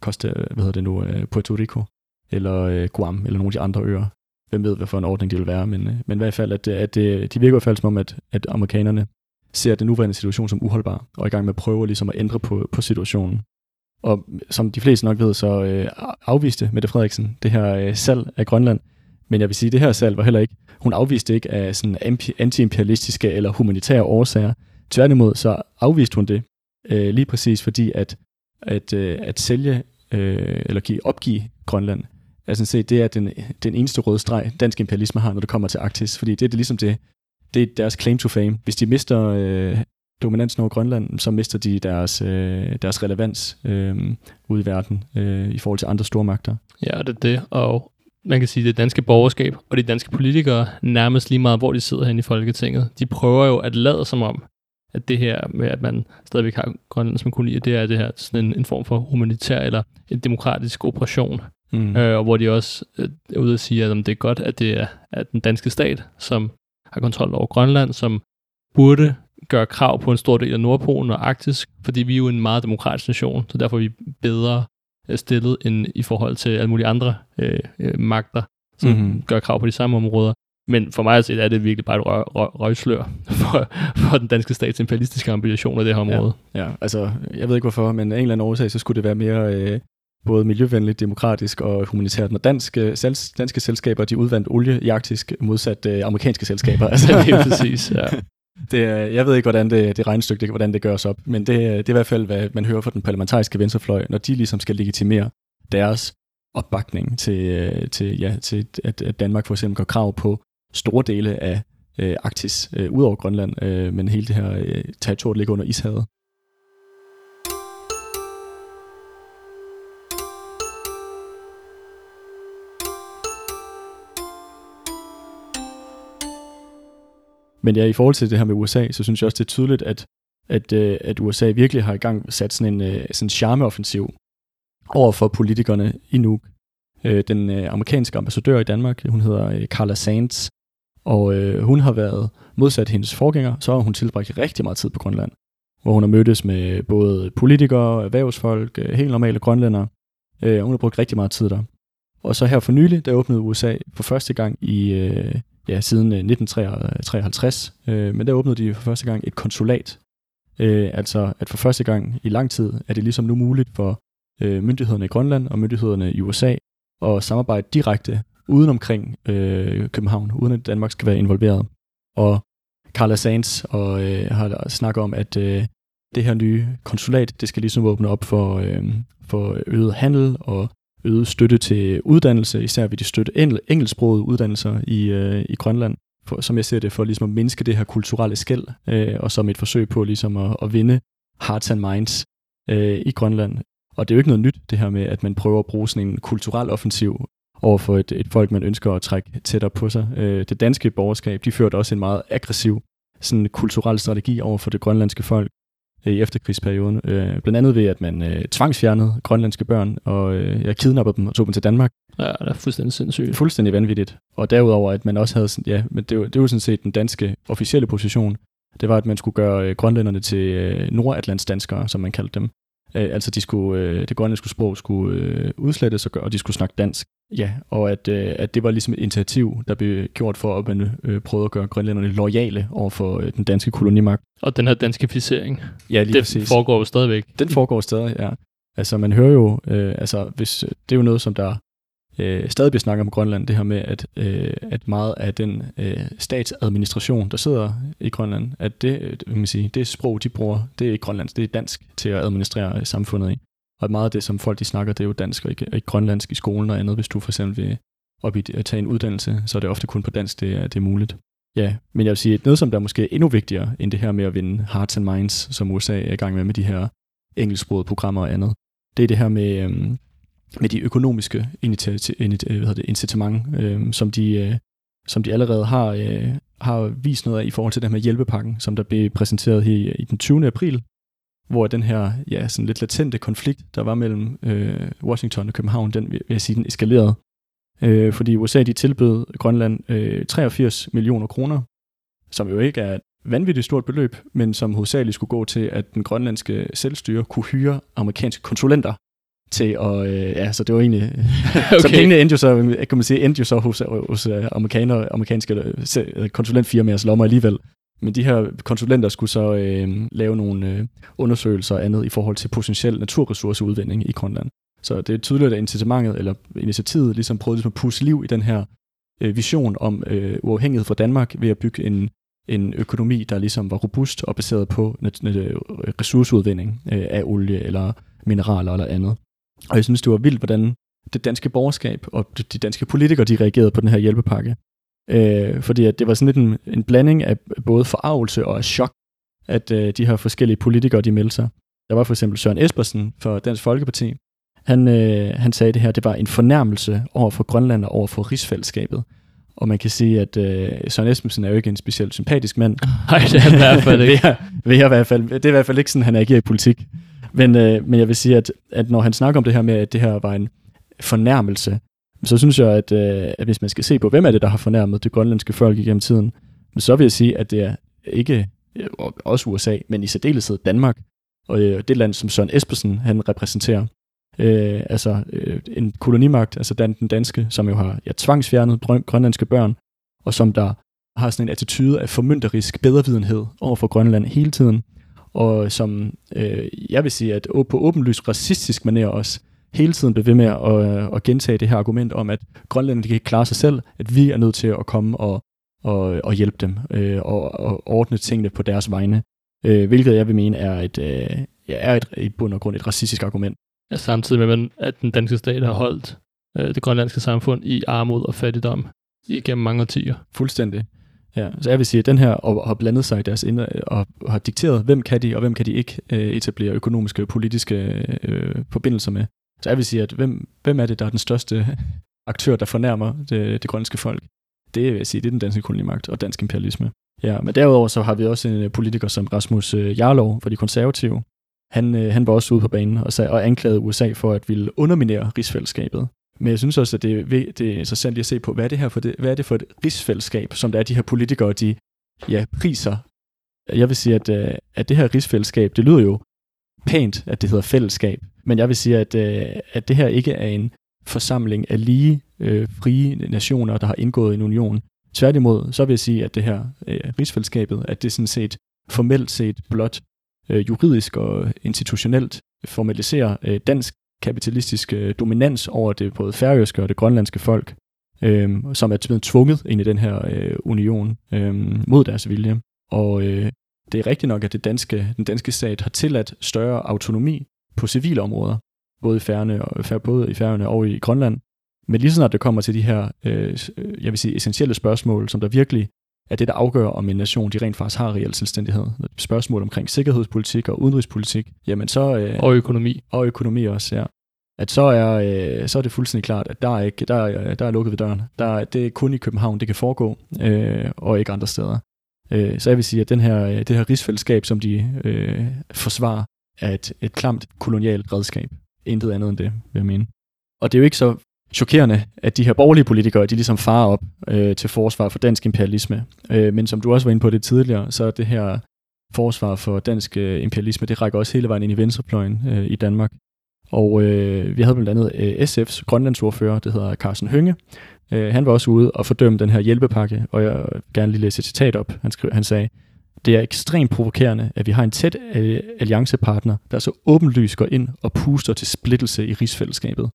Costa, hvad hedder det nu, øh, Puerto Rico, eller øh, Guam, eller nogle af de andre øer. Hvem ved, hvad for en ordning det vil være, men, øh, men i hvert fald, at, at at de virker i hvert fald som om, at, at amerikanerne ser den nuværende situation som uholdbar, og er i gang med at prøve ligesom at ændre på, på situationen. Og som de fleste nok ved, så øh, afviste Mette Frederiksen det her øh, salg af Grønland, men jeg vil sige, at det her salg var heller ikke, hun afviste ikke af sådan antiimperialistiske eller humanitære årsager. Tværtimod så afviste hun det øh, lige præcis fordi, at, at, øh, at sælge øh, eller give, opgive Grønland, er sådan set, det er den, den eneste røde streg, dansk imperialisme har, når det kommer til Arktis. Fordi det er det ligesom det, det er deres claim to fame. Hvis de mister øh, dominansen over Grønland, så mister de deres, øh, deres relevans øh, ude i verden øh, i forhold til andre stormagter. Ja, det er det. Og man kan sige, det danske borgerskab og de danske politikere, nærmest lige meget, hvor de sidder hen i Folketinget, de prøver jo at lade som om, at det her med, at man stadigvæk har Grønland som koloni, det er det her sådan en, en form for humanitær eller en demokratisk operation. Mm. Øh, og hvor de også øh, er ude at sige, at det er godt, at det er at den danske stat, som har kontrol over Grønland, som burde gøre krav på en stor del af Nordpolen og Arktis, fordi vi er jo en meget demokratisk nation, så derfor er vi bedre Øh, stillet end i forhold til alle mulige andre øh, øh, magter, som mm-hmm. gør krav på de samme områder. Men for mig er det virkelig bare et røg, røg, røgslør for, for den danske stats imperialistiske ambitioner i det her område. Ja, ja, altså jeg ved ikke hvorfor, men af en eller anden årsag, så skulle det være mere øh, både miljøvenligt, demokratisk og humanitært, når danske, danske selskaber de udvandt olie i Arktisk modsat øh, amerikanske selskaber. Altså. det er præcis, ja. Det, jeg ved ikke, hvordan det, det regnestykke, det, hvordan det gøres op, men det, det er i hvert fald, hvad man hører fra den parlamentariske venstrefløj, når de ligesom skal legitimere deres opbakning til, til, ja, til at, at Danmark for eksempel gør krav på store dele af øh, Arktis, øh, ud over Grønland, øh, men hele det her øh, territorium ligger under ishavet. Men ja, i forhold til det her med USA, så synes jeg også, det er tydeligt, at, at, øh, at USA virkelig har i gang sat sådan en øh, sådan sådan charmeoffensiv over for politikerne i Nuuk. Øh, den amerikanske ambassadør i Danmark, hun hedder Carla Sands, og hun har været modsat hendes forgænger, så har hun tilbragt rigtig meget tid på Grønland, hvor hun har mødtes med både politikere, erhvervsfolk, helt normale grønlændere. hun har brugt rigtig meget tid der. Og så her for nylig, der åbnede USA for første gang i, ja, siden øh, 1953, øh, men der åbnede de for første gang et konsulat. Øh, altså at for første gang i lang tid er det ligesom nu muligt for øh, myndighederne i Grønland og myndighederne i USA at samarbejde direkte uden omkring øh, København, uden at Danmark skal være involveret. Og Carla Sands og, øh, har snakket om, at øh, det her nye konsulat, det skal ligesom åbne op for, øh, for øget handel og øget støtte til uddannelse, især vil de støtte engel, engelsksprogede uddannelser i, øh, i Grønland, for, som jeg ser det, for ligesom at mindske det her kulturelle skæld, øh, og som et forsøg på ligesom at, at vinde hearts and minds øh, i Grønland. Og det er jo ikke noget nyt, det her med, at man prøver at bruge sådan en kulturel offensiv over for et, et folk, man ønsker at trække tættere på sig. Øh, det danske borgerskab, de førte også en meget aggressiv sådan kulturel strategi over for det grønlandske folk i efterkrigsperioden. Øh, blandt andet ved, at man øh, tvangsfjernede grønlandske børn, og øh, jeg kidnappede dem og tog dem til Danmark. Ja, det er fuldstændig sindssygt. Fuldstændig vanvittigt. Og derudover, at man også havde sådan, ja, men det var, det var sådan set den danske officielle position, det var, at man skulle gøre øh, grønlænderne til øh, nordatlantsdanskere, som man kaldte dem. Øh, altså de skulle, øh, det grønlandske sprog skulle øh, udslettes, og, og de skulle snakke dansk. Ja, og at, øh, at det var ligesom et initiativ, der blev gjort for, at man øh, prøvede at gøre grønlænderne lojale over for øh, den danske kolonimagt. Og den her danskificering, Ja, lige det præcis. foregår jo stadigvæk. Den foregår stadig, ja. Altså man hører jo, øh, altså hvis, det er jo noget, som der øh, stadig bliver snakket om Grønland, det her med, at, øh, at meget af den øh, statsadministration, der sidder i Grønland, at det, øh, man sige, det sprog, de bruger, det er ikke grønlandsk, det er dansk til at administrere samfundet i. Og meget af det, som folk de snakker, det er jo dansk og ikke, ikke grønlandsk i skolen og andet. Hvis du for eksempel vil op i at tage en uddannelse, så er det ofte kun på dansk, det er, det er muligt. Ja, men jeg vil sige, at noget, som der måske er endnu vigtigere end det her med at vinde hearts and minds, som USA er i gang med med de her engelsksprogede programmer og andet, det er det her med, øhm, med de økonomiske øh, hvad hedder det, incitament, øhm, som, de, øh, som de allerede har, øh, har vist noget af i forhold til det her med hjælpepakken, som der blev præsenteret her i, i den 20. april, hvor den her ja, sådan lidt latente konflikt, der var mellem øh, Washington og København, den vil jeg sige, den eskalerede. Øh, fordi USA de tilbød Grønland øh, 83 millioner kroner, som jo ikke er et vanvittigt stort beløb, men som hovedsageligt skulle gå til, at den grønlandske selvstyre kunne hyre amerikanske konsulenter til at, øh, ja, så det var egentlig, okay. så pengene endte jo så, kan man sige, endte jo så hos, hos øh, amerikanere, amerikanske øh, konsulentfirmaers lommer alligevel. Men de her konsulenter skulle så øh, lave nogle øh, undersøgelser og andet i forhold til potentiel naturressourceudvinding i Grønland. Så det er tydeligt, at incitamentet eller initiativet ligesom prøvede ligesom at pusse liv i den her øh, vision om øh, uafhængighed fra Danmark ved at bygge en, en økonomi, der ligesom var robust og baseret på ressourceudvinding øh, af olie eller mineraler eller andet. Og jeg synes, det var vildt, hvordan det danske borgerskab og de- de danske politikere, de reagerede på den her hjælpepakke. Øh, fordi at det var sådan lidt en, en blanding af både forarvelse og af chok, at øh, de her forskellige politikere, de meldte sig. Der var for eksempel Søren Espersen fra Dansk Folkeparti. Han, øh, han sagde det her, det var en fornærmelse over for Grønland og over for rigsfællesskabet. Og man kan sige, at øh, Søren Espersen er jo ikke en specielt sympatisk mand. Nej, det er han i hvert fald ikke. Vil jeg- vil jeg i hvert fald, det er i hvert fald ikke sådan, han agerer i politik. Men, øh, men jeg vil sige, at, at når han snakker om det her med, at det her var en fornærmelse, så synes jeg, at, øh, at hvis man skal se på, hvem er det, der har fornærmet det grønlandske folk igennem tiden, så vil jeg sige, at det er ikke øh, også USA, men i særdeleshed Danmark, og øh, det land, som Søren Espersen han repræsenterer. Øh, altså øh, en kolonimagt, altså den, den danske, som jo har ja, tvangsfjernet drøm, grønlandske børn, og som der har sådan en attitude af formynderisk bedrevidenhed over for Grønland hele tiden, og som øh, jeg vil sige, at på åbenlyst racistisk manér også hele tiden bliver ved med at, øh, at gentage det her argument om, at Grønland de kan ikke klare sig selv, at vi er nødt til at komme og, og, og hjælpe dem øh, og, og ordne tingene på deres vegne, øh, hvilket jeg vil mene er et, øh, ja, er et, i bund og grund et racistisk argument. Ja, samtidig med, at den danske stat har holdt øh, det grønlandske samfund i armod og fattigdom igennem mange årtier. Fuldstændig. Ja, så jeg vil sige, at den her og, har blandet sig i deres indre, og har dikteret, hvem kan de, og hvem kan de ikke øh, etablere økonomiske og politiske øh, forbindelser med. Så jeg vil sige, at hvem, hvem er det, der er den største aktør, der fornærmer det, det grønlandske folk? Det vil jeg sige, det er den danske kolonimagt og dansk imperialisme. Ja, men derudover så har vi også en øh, politiker som Rasmus øh, Jarlov fra de konservative. Han, øh, han var også ude på banen og, sag, og anklagede USA for at ville underminere rigsfællesskabet. Men jeg synes også, at det er, det er interessant lige at se på, hvad er det her for, det, hvad er det for et rigsfællesskab, som der er de her politikere, de ja, priser. Jeg vil sige, at, at det her rigsfællesskab, det lyder jo pænt, at det hedder fællesskab. Men jeg vil sige, at, øh, at det her ikke er en forsamling af lige øh, frie nationer, der har indgået en union. Tværtimod, så vil jeg sige, at det her øh, rigsfællesskabet, at det sådan set formelt set blot øh, juridisk og institutionelt formaliserer øh, dansk kapitalistisk øh, dominans over det både færøske og det grønlandske folk, øh, som er blevet tvunget ind i den her øh, union øh, mod deres vilje. Og øh, det er rigtigt nok, at det danske, den danske stat har tilladt større autonomi på civile områder. både i Færøerne og, både i Færøerne og i Grønland. Men lige snart det kommer til de her, øh, jeg vil sige, essentielle spørgsmål, som der virkelig er det, der afgør, om en nation de rent faktisk har reel selvstændighed. Spørgsmål omkring sikkerhedspolitik og udenrigspolitik, jamen så... Øh, og økonomi. Og økonomi også, ja. At så er, øh, så er det fuldstændig klart, at der er, ikke, der, er, der er lukket ved døren. Der, det er kun i København, det kan foregå, øh, og ikke andre steder. Øh, så jeg vil sige, at den her, øh, det her rigsfællesskab, som de øh, forsvarer, er et, et klamt kolonialt redskab. Intet andet end det, vil jeg mene. Og det er jo ikke så chokerende, at de her borgerlige politikere, de ligesom farer op øh, til forsvar for dansk imperialisme. Øh, men som du også var inde på det tidligere, så er det her forsvar for dansk øh, imperialisme, det rækker også hele vejen ind i venstrefløjen øh, i Danmark. Og øh, vi havde blandt andet øh, SF's grønlandsordfører, det hedder Carsten Hønge. Øh, han var også ude og fordømme den her hjælpepakke, og jeg vil gerne lige læse et citat op. Han, skrev, han sagde, det er ekstremt provokerende, at vi har en tæt øh, alliancepartner, der så åbenlyst går ind og puster til splittelse i rigsfællesskabet.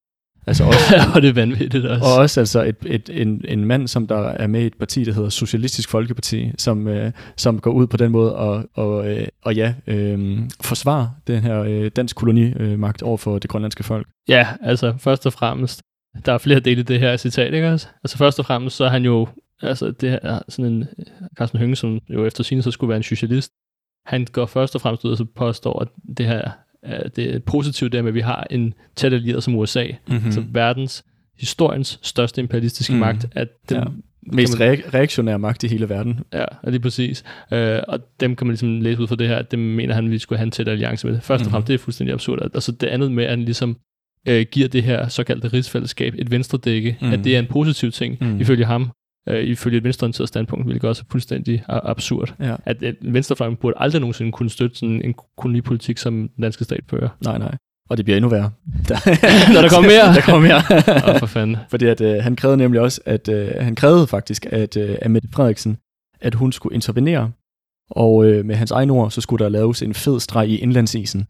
Altså også, og det er vanvittigt også. Og også altså et, et, en, en mand, som der er med i et parti, der hedder Socialistisk Folkeparti, som, øh, som går ud på den måde og, og, øh, og ja, øh, forsvarer den her øh, dansk kolonimagt over for det grønlandske folk. Ja, altså først og fremmest, der er flere dele i det her citat, ikke også? Altså først og fremmest, så er han jo, altså det er sådan en, Carsten Hønge, som jo efter sin så skulle være en socialist, han går først og fremmest ud og så påstår, at det her det er positivt der med, at vi har en tæt allieret som USA, mm-hmm. altså verdens, historiens største imperialistiske mm. magt, at den, ja. Mest man, reaktionær magt i hele verden. Ja, er præcis. Øh, og dem kan man ligesom læse ud fra det her, at dem mener han, vi skulle have en tæt alliance med. Først og mm-hmm. fremmest, det er fuldstændig absurd. Og så det andet med, at han ligesom øh, giver det her såkaldte rigsfællesskab et venstre dække, mm. at det er en positiv ting, mm. ifølge ham øh, ifølge et venstreorienteret standpunkt, hvilket også er fuldstændig absurd. Ja. At, at venstrefløjen burde aldrig nogensinde kunne støtte sådan en kolonipolitik, som den danske stat fører. Nej, nej. Og det bliver endnu værre. Når der kommer mere? der kommer mere. oh, for fanden. Fordi at, øh, han krævede nemlig også, at øh, han krævede faktisk, at, øh, at Mette Frederiksen, at hun skulle intervenere. Og øh, med hans egen ord, så skulle der laves en fed streg i indlandsisen.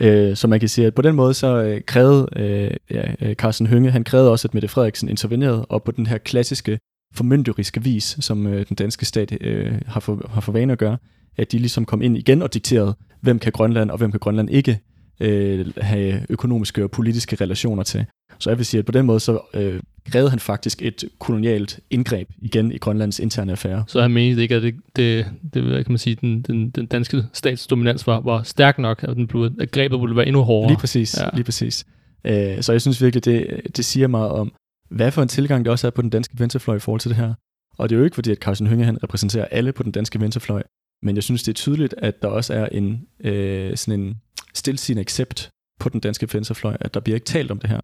Øh, så man kan sige, at på den måde så øh, krævede øh, ja, øh, Carsten Hønge, han krævede også, at Mette Frederiksen intervenerede, og på den her klassiske formynderiske vis, som øh, den danske stat øh, har, for, har for vane at gøre, at de ligesom kom ind igen og dikterede, hvem kan Grønland og hvem kan Grønland ikke øh, have økonomiske og politiske relationer til. Så jeg vil sige, at på den måde så øh, krævede han faktisk et kolonialt indgreb igen i Grønlands interne affære. Så han mente ikke, at det, det, det kan man sige, den, den, den danske stats dominans var, var stærk nok, at, den blev, at grebet ville være endnu hårdere. Lige præcis, ja. lige præcis. Øh, så jeg synes virkelig, det, det siger meget om, hvad for en tilgang det også er på den danske venstrefløj i forhold til det her. Og det er jo ikke fordi, at Carsten Hønge han repræsenterer alle på den danske venstrefløj, men jeg synes, det er tydeligt, at der også er en, øh, sådan en stilsigende accept på den danske venstrefløj, at der bliver ikke talt om det her.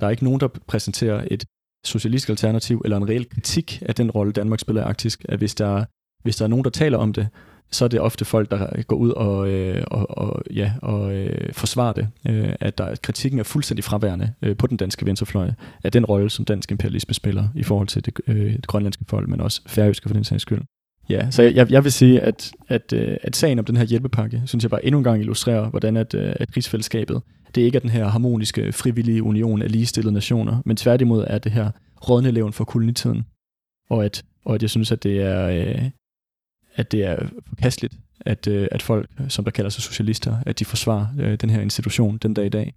Der er ikke nogen, der præsenterer et socialistisk alternativ eller en reel kritik af den rolle, Danmark spiller i Arktisk, at hvis der, hvis der er nogen, der taler om det, så er det ofte folk, der går ud og, øh, og, og, ja, og øh, forsvarer det, øh, at der, kritikken er fuldstændig fraværende øh, på den danske venstrefløj af den rolle, som dansk imperialisme spiller i forhold til det, øh, det grønlandske folk, men også færøske for den sags skyld. Ja, så jeg, jeg vil sige, at, at, øh, at sagen om den her hjælpepakke, synes jeg bare endnu en gang illustrerer, hvordan at, øh, at rigsfællesskabet, det ikke er den her harmoniske, frivillige union af ligestillede nationer, men tværtimod er det her rådne levn for kolonitiden. Og at, og at jeg synes, at det er, øh, at det er forkasteligt, at, øh, at folk, som der kalder sig socialister, at de forsvarer øh, den her institution den dag i dag.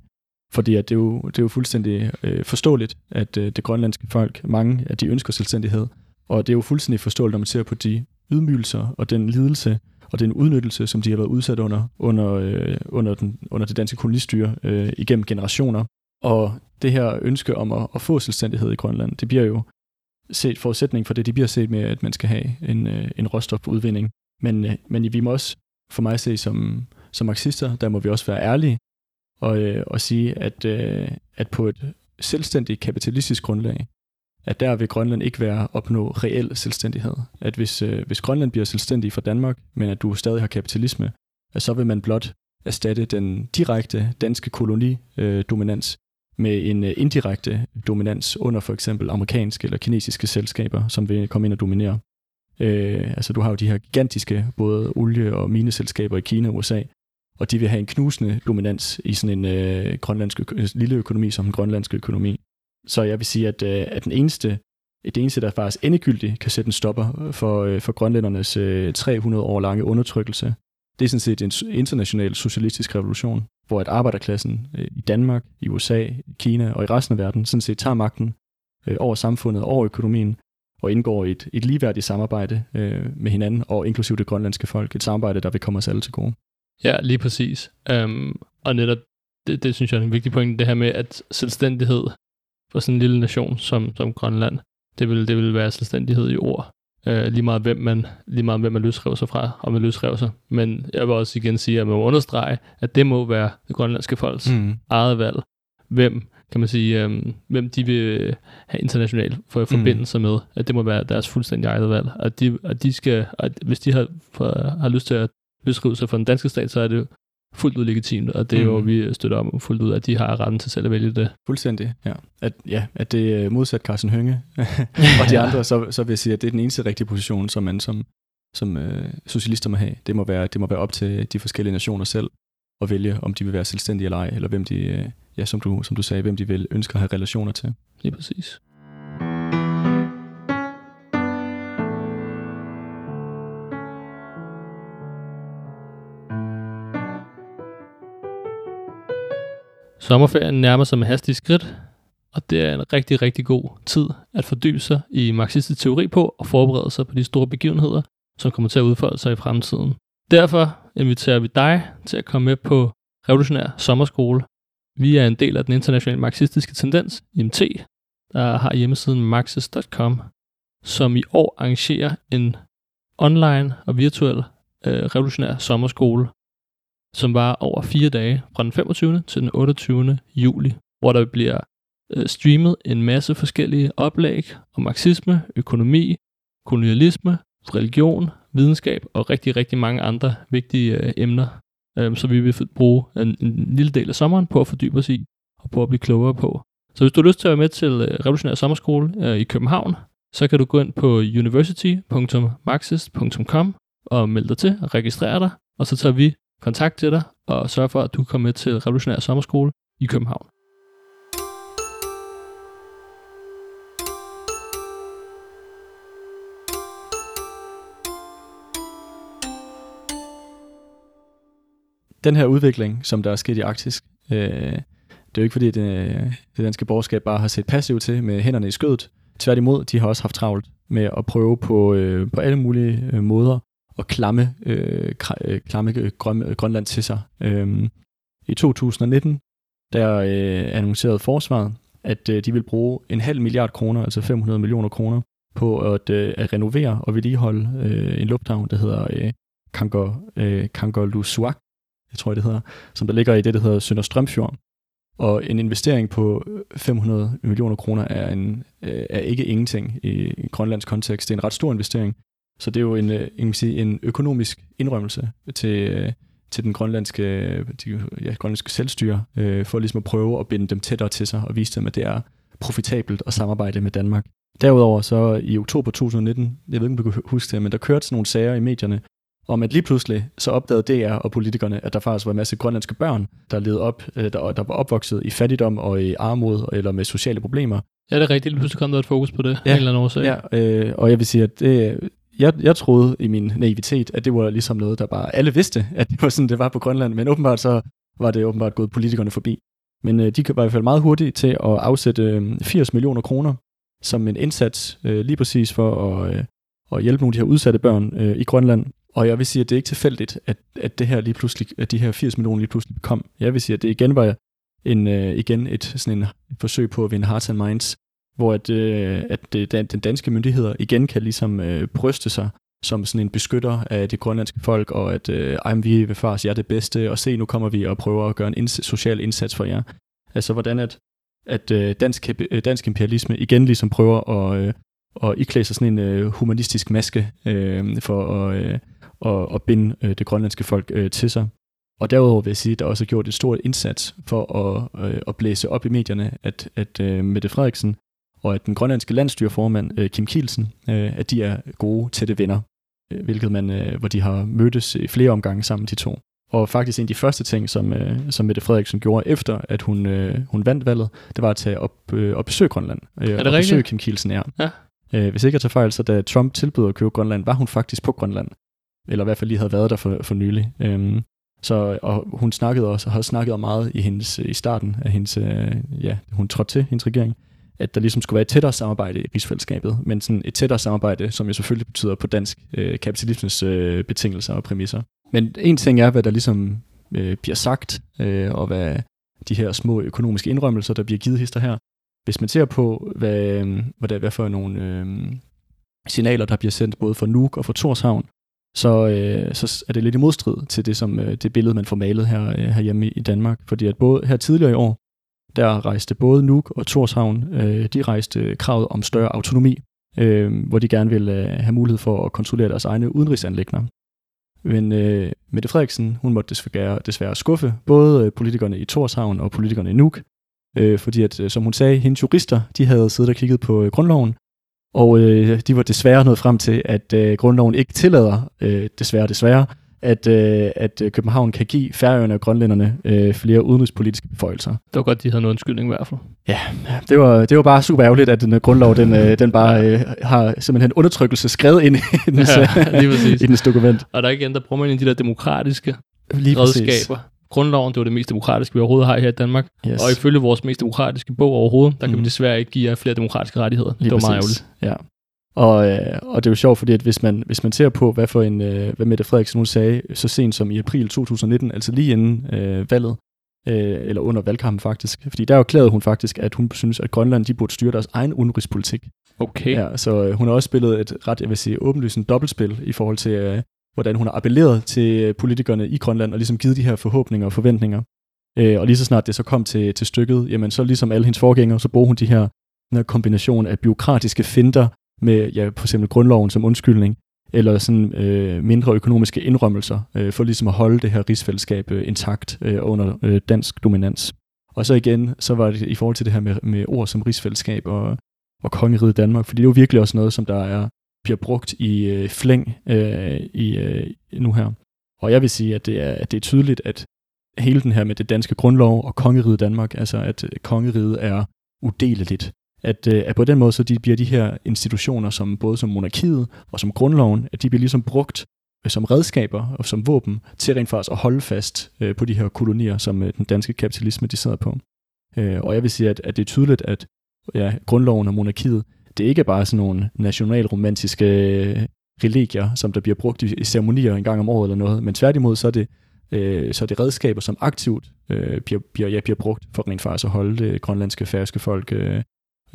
Fordi at det, er jo, det er jo fuldstændig øh, forståeligt, at øh, det grønlandske folk, mange af de ønsker selvstændighed, og det er jo fuldstændig forståeligt, når man ser på de ydmygelser og den lidelse og den udnyttelse, som de har været udsat under, under, øh, under, den, under det danske kolonistyre øh, igennem generationer. Og det her ønske om at, at få selvstændighed i Grønland, det bliver jo set forudsætning for det, de bliver set med, at man skal have en, øh, en råstofudvinding. Men, øh, men vi må også, for mig at se som, som marxister, der må vi også være ærlige og, øh, og sige, at, øh, at på et selvstændigt kapitalistisk grundlag, at der vil Grønland ikke være opnå reel selvstændighed. At hvis, øh, hvis Grønland bliver selvstændig fra Danmark, men at du stadig har kapitalisme, at så vil man blot erstatte den direkte danske kolonidominans øh, med en øh, indirekte dominans under for eksempel amerikanske eller kinesiske selskaber, som vil komme ind og dominere. Øh, altså du har jo de her gigantiske både olie- og mineselskaber i Kina og USA, og de vil have en knusende dominans i sådan en øh, grønlandsk ø- øh, lille økonomi som en grønlandske økonomi. Så jeg vil sige, at, øh, at den eneste, det eneste, der faktisk endegyldigt kan sætte en stopper øh, for, øh, for grønlændernes 300 år lange undertrykkelse det er sådan set en international socialistisk revolution, hvor at arbejderklassen i Danmark, i USA, Kina og i resten af verden sådan set tager magten over samfundet, og over økonomien, og indgår i et, et ligeværdigt samarbejde øh, med hinanden, og inklusive det grønlandske folk. Et samarbejde, der vil komme os alle til gode. Ja, lige præcis. Um, og netop, det, det synes jeg er en vigtig point, det her med, at selvstændighed for sådan en lille nation som, som Grønland, det vil, det vil være selvstændighed i ord. Uh, lige meget hvem man, lige meget hvem man løsrev sig fra, og man løsrev sig. Men jeg vil også igen sige, at man må understrege, at det må være det grønlandske folks mm. eget valg. Hvem kan man sige, øhm, hvem de vil have internationalt for forbindelse mm. med, at det må være deres fuldstændig eget valg. At de, at de skal, at hvis de har, for, har lyst til at løsrive sig fra den danske stat, så er det fuldt ud legitimt, og det er mm. jo, vi støtter om fuldt ud, at de har retten til selv at vælge det. Fuldstændig, ja. At, ja, at det er modsat Carsten Hønge og de andre, så, så vil jeg sige, at det er den eneste rigtige position, som man som, som øh, socialister må have. Det må, være, det må være op til de forskellige nationer selv at vælge, om de vil være selvstændige eller ej, eller hvem de, øh, ja, som du, som du sagde, hvem de vil ønske at have relationer til. Lige præcis. Sommerferien nærmer sig med hastige skridt, og det er en rigtig, rigtig god tid at fordybe sig i marxistisk teori på og forberede sig på de store begivenheder, som kommer til at udfolde sig i fremtiden. Derfor inviterer vi dig til at komme med på Revolutionær Sommerskole. Vi er en del af den internationale marxistiske tendens, IMT, der har hjemmesiden marxist.com, som i år arrangerer en online og virtuel øh, revolutionær sommerskole, som var over fire dage fra den 25. til den 28. juli, hvor der bliver øh, streamet en masse forskellige oplæg om marxisme, økonomi, kolonialisme, religion, videnskab og rigtig, rigtig mange andre vigtige øh, emner, øh, så vi vil bruge en, en lille del af sommeren på at fordybe os i og på at blive klogere på. Så hvis du har lyst til at være med til øh, Revolutionær Sommerskole øh, i København, så kan du gå ind på university.marxist.com og melde dig til og registrere dig, og så tager vi kontakt til dig og sørge for, at du kommer med til Revolutionær Sommerskole i København. den her udvikling, som der er sket i Arktis, øh, det er jo ikke fordi, det, det danske borgerskab bare har set passivt til med hænderne i skødet. Tværtimod, de har også haft travlt med at prøve på, øh, på alle mulige øh, måder og klamme, øh, øh klamme øh, Grøn, øh, Grønland til sig. Øhm, I 2019, der øh, annoncerede forsvaret, at øh, de vil bruge en halv milliard kroner, altså 500 millioner kroner, på at, øh, at renovere og vedligeholde øh, en lufthavn, der hedder øh, Kangor, øh, Kangorlusuaq, jeg tror det hedder, som der ligger i det, der hedder Sønderstrømfjord. Og en investering på 500 millioner kroner er, en, øh, er ikke ingenting i grønlands kontekst. Det er en ret stor investering. Så det er jo en, øh, en, sige, en økonomisk indrømmelse til, øh, til den grønlandske, de, ja, grønlandske selvstyre, øh, for ligesom at prøve at binde dem tættere til sig og vise dem, at det er profitabelt at samarbejde med Danmark. Derudover så i oktober 2019, jeg ved ikke, om du kan huske det, men der kørte sådan nogle sager i medierne, om at lige pludselig så opdagede DR og politikerne, at der faktisk var en masse grønlandske børn, der levede op, øh, der, der var opvokset i fattigdom og i armod eller med sociale problemer. Ja, det er rigtigt. Lige pludselig kom der et fokus på det. Ja, en eller anden årsag. Ja, øh, og jeg vil sige, at det, jeg, jeg troede i min naivitet, at det var ligesom noget, der bare alle vidste, at det var sådan, det var på Grønland, men åbenbart så var det åbenbart gået politikerne forbi. Men øh, de var i hvert fald meget hurtige til at afsætte øh, 80 millioner kroner som en indsats øh, lige præcis for at, øh, at hjælpe nogle af de her udsatte børn øh, i Grønland og jeg vil sige, at det er ikke tilfældigt, at, at det her lige pludselig, at de her 80 millioner lige pludselig kom. Jeg vil sige, at det igen var en, øh, igen et, sådan en et forsøg på at vinde hearts and minds, hvor at, øh, at øh, det, den danske myndigheder igen kan ligesom øh, bryste sig som sådan en beskytter af det grønlandske folk, og at uh, vi vil fars jer det bedste, og se, nu kommer vi og prøver at gøre en inds- social indsats for jer. Altså hvordan at, at øh, dansk, øh, dansk imperialisme igen ligesom prøver at, øh, at iklæde sig sådan en øh, humanistisk maske øh, for at, øh, og, og binde øh, det grønlandske folk øh, til sig. Og derudover vil jeg sige, at der også er gjort et stort indsats for at, øh, at blæse op i medierne, at, at øh, Mette Frederiksen og at den grønlandske landstyrformand øh, Kim Kielsen, øh, at de er gode tætte venner, øh, hvilket man, hvor de har mødtes i flere omgange sammen, de to. Og faktisk en af de første ting, som, øh, som Mette Frederiksen gjorde efter, at hun, øh, hun vandt valget, det var at tage op øh, og besøge Grønland. Øh, er det og rigtigt? besøge Kim Kielsen, ja. ja. Øh, hvis ikke jeg tager fejl, så da Trump tilbød at købe Grønland, var hun faktisk på Grønland eller i hvert fald lige havde været der for, for nylig. Øhm, så, og hun snakkede også, og har snakket meget i, hendes, i starten af hendes, øh, ja, hun trådte til, hendes regering, at der ligesom skulle være et tættere samarbejde i rigsfællesskabet, men sådan et tættere samarbejde, som jo selvfølgelig betyder på dansk øh, kapitalismens øh, betingelser og præmisser. Men en ting er, hvad der ligesom øh, bliver sagt, øh, og hvad de her små økonomiske indrømmelser, der bliver givet hister her. Hvis man ser på, hvad, øh, hvad, der, hvad for nogle øh, signaler, der bliver sendt både fra Nuuk og fra Torshavn, så, øh, så er det lidt i modstrid til det, som øh, det billede, man får malet her, øh, herhjemme i Danmark. Fordi at både her tidligere i år, der rejste både Nuuk og Torshavn, øh, de rejste kravet om større autonomi, øh, hvor de gerne ville øh, have mulighed for at kontrollere deres egne udenrigsanlægner. Men øh, Mette Frederiksen, hun måtte desværre, desværre skuffe både øh, politikerne i Torshavn og politikerne i Nuuk, øh, fordi at, øh, som hun sagde, hendes jurister, de havde siddet og kigget på øh, grundloven, og øh, de var desværre nået frem til, at øh, grundloven ikke tillader, øh, desværre desværre, at, øh, at øh, København kan give færøerne og grønlænderne øh, flere udenrigspolitiske beføjelser. Det var godt, de havde noget undskyldning i hvert fald. Ja, det var, det var bare super ærgerligt, at den øh, grundlov, den, øh, den bare øh, har simpelthen undertrykkelse skrevet ind i dens, ja, præcis. i dens dokument. Og der er igen, der bruger man de der demokratiske lige redskaber. Præcis. Grundloven, det var det mest demokratiske, vi overhovedet har her i Danmark. Yes. Og ifølge vores mest demokratiske bog overhovedet, der kan mm. vi desværre ikke give jer flere demokratiske rettigheder. Lige det var præcis. meget ærgerligt. Ja. Og, øh, og det er jo sjovt, fordi at hvis man, hvis man ser på, hvad for en, øh, hvad Mette Frederiksen nu sagde, så sent som i april 2019, altså lige inden øh, valget, øh, eller under valgkampen faktisk, fordi der erklærede hun faktisk, at hun synes, at Grønland de burde styre deres egen udenrigspolitik. Okay. Ja, så øh, hun har også spillet et ret, jeg vil sige, åbenlyst en dobbeltspil i forhold til, øh, hvordan hun har appelleret til politikerne i Grønland og ligesom givet de her forhåbninger og forventninger. Øh, og lige så snart det så kom til, til stykket, jamen så ligesom alle hendes forgængere, så bruger hun de her, den her kombination af byråkratiske finder, med ja, for eksempel grundloven som undskyldning, eller sådan øh, mindre økonomiske indrømmelser, øh, for ligesom at holde det her rigsfællesskab øh, intakt øh, under øh, dansk dominans. Og så igen, så var det i forhold til det her med, med ord som rigsfællesskab og, og kongeriget Danmark, fordi det er jo virkelig også noget, som der er bliver brugt i øh, flæng øh, i, øh, nu her. Og jeg vil sige, at det er, at det er tydeligt, at hele den her med det danske grundlov og kongeriget Danmark, altså at øh, kongeriget er udeleligt at, øh, at på den måde så de bliver de her institutioner, som både som monarkiet og som grundloven, at de bliver ligesom brugt øh, som redskaber og som våben til rent faktisk at holde fast øh, på de her kolonier, som den danske kapitalisme de sidder på. Og jeg vil sige, at, at det er tydeligt, at ja, grundloven og monarkiet, det er ikke bare sådan nogle nationalromantiske religier, som der bliver brugt i, i ceremonier en gang om året eller noget, men tværtimod så er det, øh, så er det redskaber, som aktivt øh, bliver, bliver, ja, bliver brugt for rent faktisk at holde det grønlandske, færøske folk øh,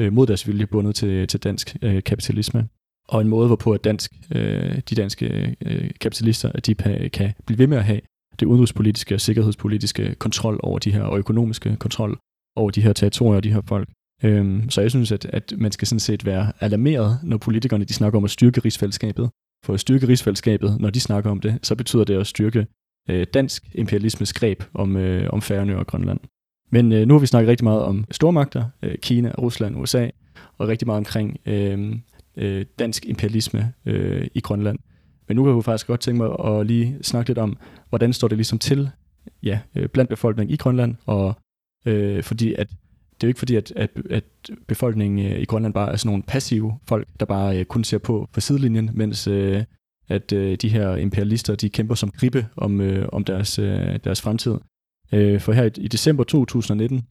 øh, mod deres vilje bundet til, til dansk øh, kapitalisme. Og en måde, hvorpå at dansk, øh, de danske øh, kapitalister at de kan blive ved med at have det udenrigspolitiske og sikkerhedspolitiske kontrol over de her, og økonomiske kontrol over de her territorier og de her folk. Øhm, så jeg synes, at, at man skal sådan set være alarmeret, når politikerne de snakker om at styrke rigsfællesskabet. For at styrke rigsfællesskabet, når de snakker om det, så betyder det at styrke øh, dansk imperialismes greb om, øh, om Færøerne og Grønland. Men øh, nu har vi snakket rigtig meget om stormagter, øh, Kina, Rusland, USA, og rigtig meget omkring øh, øh, dansk imperialisme øh, i Grønland. Men nu kan jeg faktisk godt tænke mig at lige snakke lidt om, hvordan står det ligesom til ja, øh, blandt befolkningen i Grønland, og øh, fordi at det er jo ikke fordi, at, at, at befolkningen øh, i Grønland bare er sådan nogle passive folk, der bare øh, kun ser på på sidelinjen, mens øh, at øh, de her imperialister, de kæmper som gribe om, øh, om deres, øh, deres fremtid. Øh, for her i, i december 2019,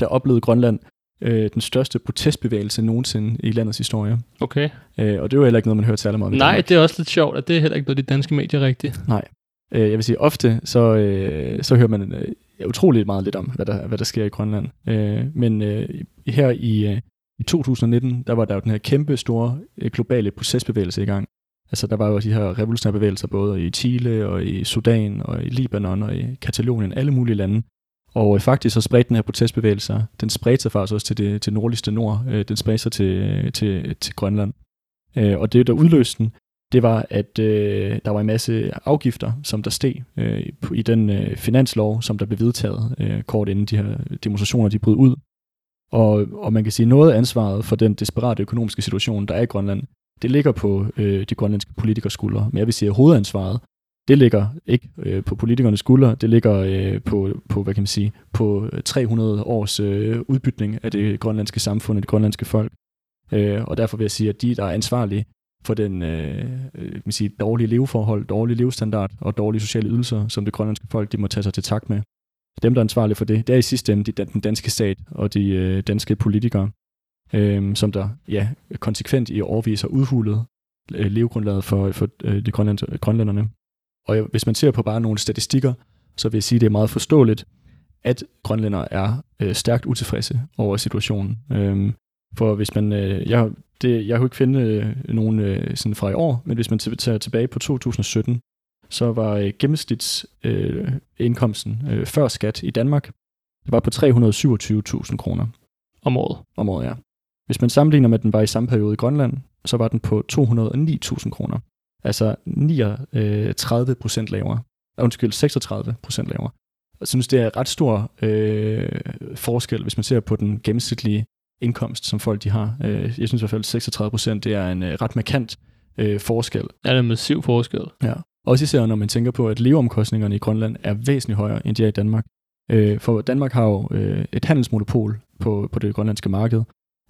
der oplevede Grønland øh, den største protestbevægelse nogensinde i landets historie. Okay. Øh, og det var heller ikke noget, man hørte særlig meget om Nej, det er også lidt sjovt, at det er heller ikke noget, de danske medier rigtigt. Nej. Øh, jeg vil sige, ofte så, øh, så hører man øh, utroligt meget lidt om, hvad der, hvad der sker i Grønland. Øh, men øh, her i, øh, i 2019, der var der jo den her kæmpe store øh, globale procesbevægelse i gang, Altså der var jo de her revolutionære bevægelser både i Chile og i Sudan og i Libanon og i Katalonien, alle mulige lande. Og øh, faktisk så spredte den her protestbevægelse, den spredte sig faktisk også til det til nordligste nord, øh, den spredte sig til, øh, til, til Grønland. Øh, og det, der udløste den, det var, at øh, der var en masse afgifter, som der steg øh, i den øh, finanslov, som der blev vedtaget øh, kort inden de her demonstrationer de brød ud. Og, og man kan sige, noget af ansvaret for den desperate økonomiske situation, der er i Grønland, det ligger på øh, de grønlandske politikers skuldre. Men jeg vil sige, at hovedansvaret, det ligger ikke øh, på politikernes skuldre, det ligger øh, på, på, hvad kan man sige, på øh, 300 års øh, udbytning af det grønlandske samfund og det grønlandske folk. Øh, og derfor vil jeg sige, at de, der er ansvarlige for den øh, øh kan man sige, dårlige leveforhold, dårlige levestandard og dårlige sociale ydelser, som det grønlandske folk de må tage sig til tak med. Dem, der er ansvarlige for det, det er i sidste ende de, den danske stat og de øh, danske politikere, øh, som der ja, konsekvent i overvis har udhulet øh, levegrundlaget for, for øh, de grønland, grønlænderne. Og hvis man ser på bare nogle statistikker, så vil jeg sige, at det er meget forståeligt, at grønlænder er øh, stærkt utilfredse over situationen. Øhm, for hvis man, øh, jeg, det, jeg kunne ikke finde øh, nogen øh, sådan fra i år, men hvis man tager tilbage på 2017, så var øh, gennemsnitsindkomsten øh, øh, før skat i Danmark, det var på 327.000 kroner. Om året? Om året, ja. Hvis man sammenligner med, at den var i samme periode i Grønland, så var den på 209.000 kroner. Altså 39 øh, procent lavere. Undskyld, 36 procent lavere. Jeg synes, det er ret stor øh, forskel, hvis man ser på den gennemsnitlige indkomst, som folk de har. Øh, jeg synes i hvert fald, 36 procent, det er en øh, ret markant øh, forskel. Ja, det er en massiv forskel. Ja. Også især, når man tænker på, at leveomkostningerne i Grønland er væsentligt højere, end de er i Danmark. Øh, for Danmark har jo øh, et handelsmonopol på, på det grønlandske marked.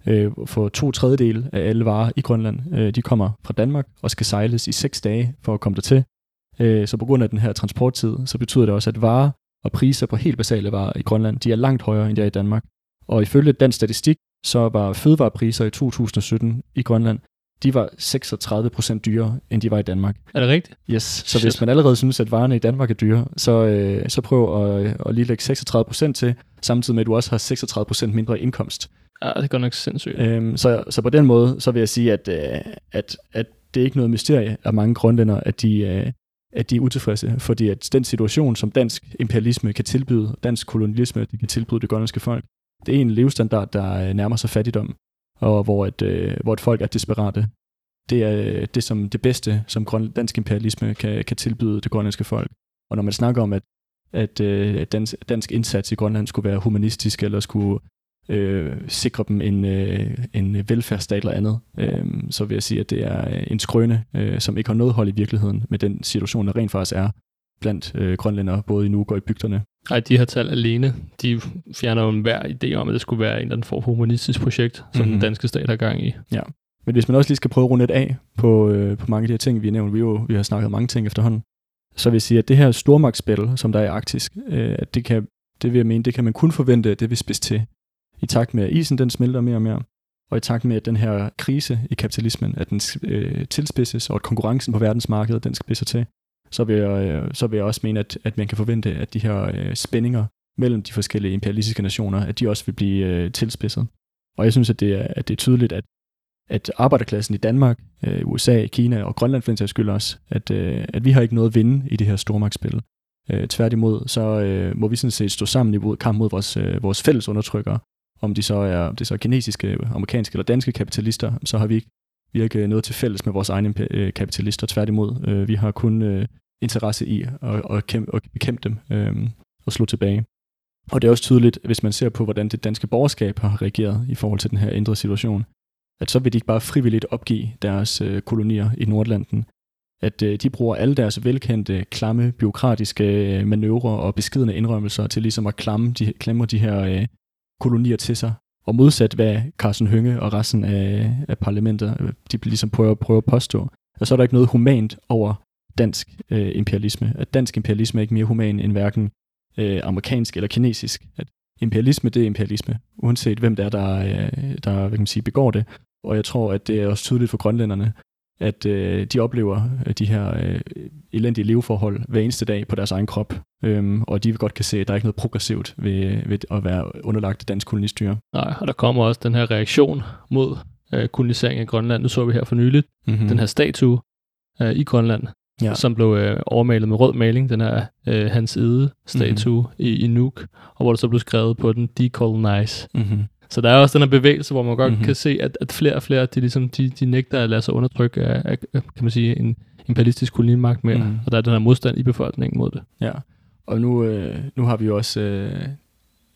Øh, for to tredjedel af alle varer i Grønland, øh, de kommer fra Danmark og skal sejles i seks dage for at komme dertil. Øh, så på grund af den her transporttid, så betyder det også, at varer og priser på helt basale varer i Grønland, de er langt højere, end de er i Danmark. Og ifølge den statistik, så var fødevarepriser i 2017 i Grønland, de var 36 procent dyrere, end de var i Danmark. Er det rigtigt? Yes. Så Shit. hvis man allerede synes, at varerne i Danmark er dyre, så, øh, så prøv at, at lige lægge 36 procent til, samtidig med, at du også har 36 procent mindre indkomst. Ja, det går nok sindssygt. Øhm, så, så på den måde, så vil jeg sige, at, øh, at, at det er ikke noget mysterie af mange grønlænder, at de, øh, at de er utilfredse, fordi at den situation, som dansk imperialisme kan tilbyde, dansk kolonialisme det kan tilbyde det grønlandske folk, det er en levestandard, der øh, nærmer sig fattigdom, og hvor et, øh, hvor et folk er desperate. Det er øh, det, som det bedste, som dansk imperialisme kan, kan tilbyde det grønlandske folk. Og når man snakker om, at, at øh, dansk, dansk indsats i Grønland skulle være humanistisk, eller skulle øh, sikre dem en, øh, en velfærdsstat eller andet, øh, så vil jeg sige, at det er en skrøne, øh, som ikke har noget hold i virkeligheden med den situation, der rent faktisk er blandt øh, grønlændere, både i Nuuk og i bygderne. Nej, de her tal alene, de fjerner jo enhver idé om, at det skulle være en eller anden form for humanistisk projekt, som mm-hmm. den mhm. danske stat har gang i. Ja, men hvis man også lige skal prøve at runde et af på, øh, på mange af de her ting, vi har nævnt, vi, jo, vi har snakket mange ting efterhånden, så vil jeg sige, at det her stormagtsspil, som der er i Arktis, øh, at det, kan, det vil jeg mene, det kan man kun forvente, at det vil spidse til i takt med, at isen den smelter mere og mere, og i takt med, at den her krise i kapitalismen, at den øh, tilspidses, og at konkurrencen på verdensmarkedet, den spidser til, så vil jeg, øh, så vil jeg også mene, at, at man kan forvente, at de her øh, spændinger mellem de forskellige imperialistiske nationer, at de også vil blive øh, tilspidset. Og jeg synes, at det er, at det er tydeligt, at, at arbejderklassen i Danmark, øh, USA, Kina og Grønland for den skyld også, at, øh, at vi har ikke noget at vinde i det her stormagtsspil. Øh, tværtimod, så øh, må vi sådan set stå sammen i kamp mod vores, øh, vores fælles undertrykkere, om de så er, om det så er kinesiske, amerikanske eller danske kapitalister, så har vi ikke, vi har ikke øh, noget til fælles med vores egne øh, kapitalister. Tværtimod, øh, vi har kun interesse i at, at, kæmpe, at bekæmpe dem øh, og slå tilbage. Og det er også tydeligt, hvis man ser på, hvordan det danske borgerskab har reageret i forhold til den her ændrede situation, at så vil de ikke bare frivilligt opgive deres øh, kolonier i Nordlanden, at øh, de bruger alle deres velkendte, klamme, byråkratiske øh, manøvrer og beskidende indrømmelser til ligesom at klamme de, klemme de her øh, kolonier til sig. Og modsat hvad Carsten Hønge og resten af, af parlamentet, øh, de ligesom prøver, prøver at påstå, Og så er der ikke noget humant over dansk øh, imperialisme. At dansk imperialisme er ikke mere human end hverken øh, amerikansk eller kinesisk. At imperialisme, det er imperialisme, uanset hvem det er, der, øh, der hvad kan man sige, begår det. Og jeg tror, at det er også tydeligt for grønlænderne, at øh, de oplever øh, de her øh, elendige leveforhold hver eneste dag på deres egen krop, øhm, og de godt kan se, at der er ikke noget progressivt ved, ved at være underlagt dansk kolonistyre. Nej, og der kommer også den her reaktion mod øh, kolonisering af Grønland. Nu så vi her for nyligt mm-hmm. den her statue øh, i Grønland, ja. som blev øh, overmalet med rød maling, den her øh, Hans Ede statue mm-hmm. i, i Nuuk, og hvor der så blev skrevet på den Decolonize. Mm-hmm. Så der er også den her bevægelse, hvor man godt mm-hmm. kan se, at, at flere og flere, de, ligesom, de, de nægter at lade sig undertrykke af, af kan man sige, en imperialistisk kolonimagt mere, mm. og der er den her modstand i befolkningen mod det. Ja, og nu, øh, nu har vi jo også, øh,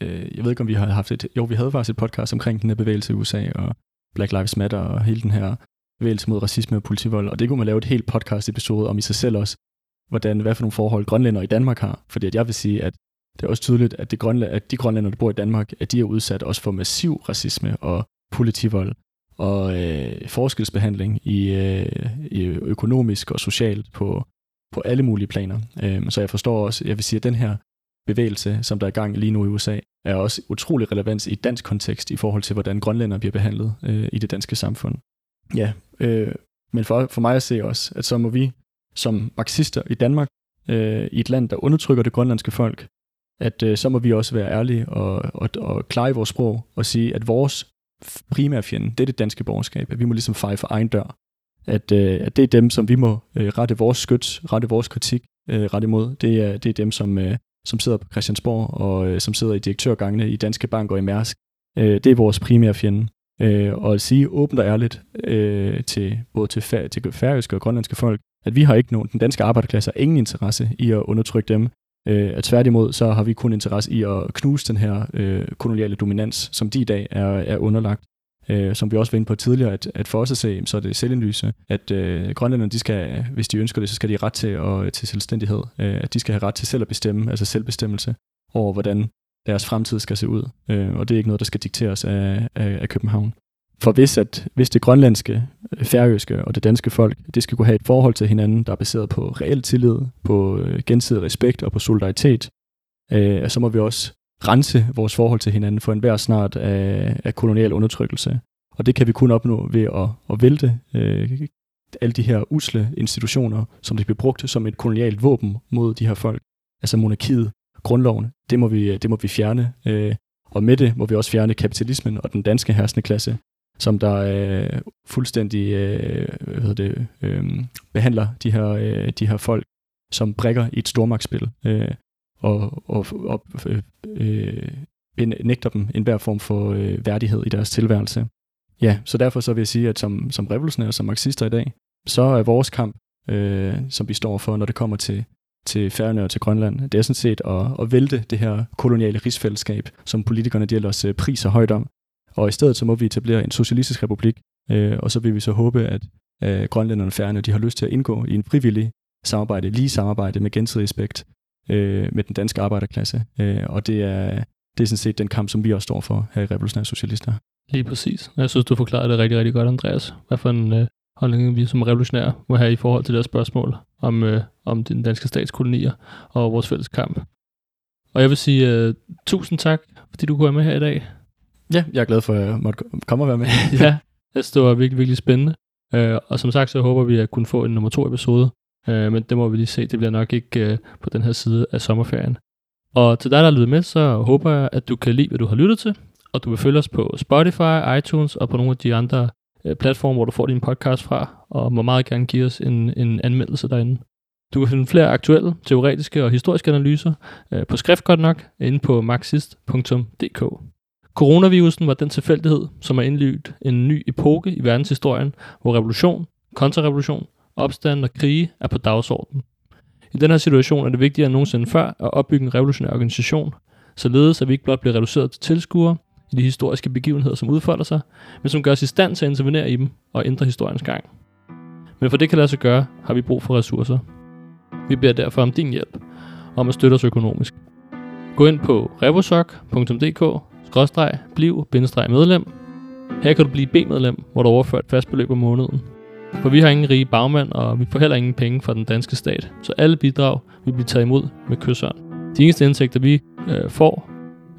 øh, jeg ved ikke om vi har haft et, jo vi havde faktisk et podcast omkring den her bevægelse i USA, og Black Lives Matter, og hele den her bevægelse mod racisme og politivold, og det kunne man lave et helt podcast episode om i sig selv også, hvordan, hvad for nogle forhold grønlænder i Danmark har, fordi at jeg vil sige, at det er også tydeligt, at, det grønland, at de grønlændere, der bor i Danmark, at de er udsat også for massiv racisme og politivold. og øh, forskelsbehandling i, øh, i økonomisk og socialt på, på alle mulige planer. Øh, så jeg forstår også, jeg vil sige, at den her bevægelse, som der er i gang lige nu i USA, er også utrolig relevant i dansk kontekst i forhold til, hvordan grønlænder bliver behandlet øh, i det danske samfund. Ja, øh, men for, for mig at se også, at så må vi som marxister i Danmark, øh, i et land, der undertrykker det grønlandske folk, at øh, så må vi også være ærlige og, og, og klare i vores sprog og sige, at vores primære fjende, det er det danske borgerskab, at vi må ligesom feje for egen dør. At, øh, at det er dem, som vi må øh, rette vores skyt, rette vores kritik øh, ret imod. Det er, det er dem, som, øh, som sidder på Christiansborg og øh, som sidder i direktørgangene i Danske Bank og i Mærsk. Øh, det er vores primære fjende. Øh, og at sige åbent og ærligt øh, til både til, fær- til færøske og grønlandske folk, at vi har ikke nogen, den danske arbejderklasse har ingen interesse i at undertrykke dem. Øh, at tværtimod, så har vi kun interesse i at knuse den her øh, koloniale dominans, som de i dag er, er underlagt. Øh, som vi også var inde på tidligere, at, at for os at se, så er det selvindlyse, at øh, grønlænderne, de skal, hvis de ønsker det, så skal de have ret til, og, til selvstændighed. Øh, at de skal have ret til selv at bestemme, altså selvbestemmelse over, hvordan deres fremtid skal se ud. Øh, og det er ikke noget, der skal dikteres af, af, af København. For hvis, at, hvis det grønlandske, øh, færøske og det danske folk, det skal kunne have et forhold til hinanden, der er baseret på reel tillid, på øh, gensidig respekt og på solidaritet, øh, så må vi også rense vores forhold til hinanden for enhver snart af, af kolonial undertrykkelse. Og det kan vi kun opnå ved at, at vælte øh, alle de her usle institutioner, som det bliver brugt som et kolonialt våben mod de her folk. Altså monarkiet, grundloven, det må vi, det må vi fjerne. Øh, og med det må vi også fjerne kapitalismen og den danske herskende klasse, som der øh, fuldstændig øh, hvad hedder det, øh, behandler de her, øh, de her folk som brækker i et stormagtsspil. Øh, og, og, og øh, øh, nægter dem enhver form for øh, værdighed i deres tilværelse. Ja, så derfor så vil jeg sige, at som, som revolutionære, som marxister i dag, så er vores kamp, øh, som vi står for, når det kommer til, til Færøerne og til Grønland, det er sådan set at, at vælte det her koloniale rigsfællesskab, som politikerne de ellers øh, priser højt om. Og i stedet så må vi etablere en socialistisk republik, øh, og så vil vi så håbe, at øh, grønlænderne og de har lyst til at indgå i en frivillig samarbejde, lige samarbejde med gensidig respekt, øh, med den danske arbejderklasse. Øh, og det er, det er sådan set den kamp, som vi også står for her i Revolutionære Socialister. Lige præcis. Jeg synes, du forklarede det rigtig, rigtig godt, Andreas. Hvad for en øh, holdning vi som revolutionære må have i forhold til det spørgsmål om, øh, om den danske statskolonier og vores fælles kamp. Og jeg vil sige øh, tusind tak, fordi du kunne være med her i dag. Ja, jeg er glad for, at jeg måtte komme og være med. ja, det var virkelig, virkelig spændende. Øh, og som sagt, så håber vi at kunne få en nummer to episode Øh, men det må vi lige se. Det bliver nok ikke øh, på den her side af sommerferien. Og til dig, der har lyttet med, så håber jeg, at du kan lide, hvad du har lyttet til. Og du vil følge os på Spotify, iTunes og på nogle af de andre øh, platforme, hvor du får din podcast fra. Og må meget gerne give os en, en anmeldelse derinde. Du kan finde flere aktuelle, teoretiske og historiske analyser øh, på skrift godt nok inde på marxist.dk. Coronavirusen var den tilfældighed, som har indlydt en ny epoke i verdenshistorien, hvor revolution, kontrarevolution opstand og krige er på dagsordenen. I den her situation er det vigtigere end nogensinde før at opbygge en revolutionær organisation, således at vi ikke blot bliver reduceret til tilskuere i de historiske begivenheder, som udfolder sig, men som gør os i stand til at intervenere i dem og ændre historiens gang. Men for det kan lade sig gøre, har vi brug for ressourcer. Vi beder derfor om din hjælp, om at støtte os økonomisk. Gå ind på revosok.dk revosok.dk-bliv-medlem. Her kan du blive B-medlem, hvor du overfører et fast beløb om måneden. For vi har ingen rige bagmænd, og vi får heller ingen penge fra den danske stat. Så alle bidrag vil blive taget imod med kysseren. De eneste indtægter, vi øh, får,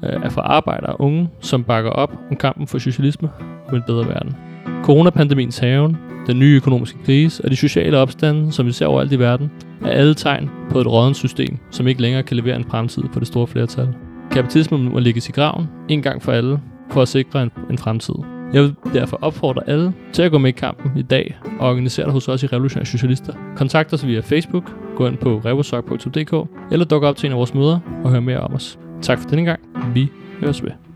øh, er fra arbejdere og unge, som bakker op om kampen for socialisme og en bedre verden. Coronapandemiens haven, den nye økonomiske krise og de sociale opstande, som vi ser overalt i verden, er alle tegn på et rådens system, som ikke længere kan levere en fremtid for det store flertal. Kapitalismen må ligges i graven, en gang for alle, for at sikre en, en fremtid. Jeg vil derfor opfordre alle til at gå med i kampen i dag og organisere dig hos os i Revolutionære Socialister. Kontakt os via Facebook, gå ind på revosok.dk eller duk op til en af vores møder og hør mere om os. Tak for denne gang. Vi høres ved.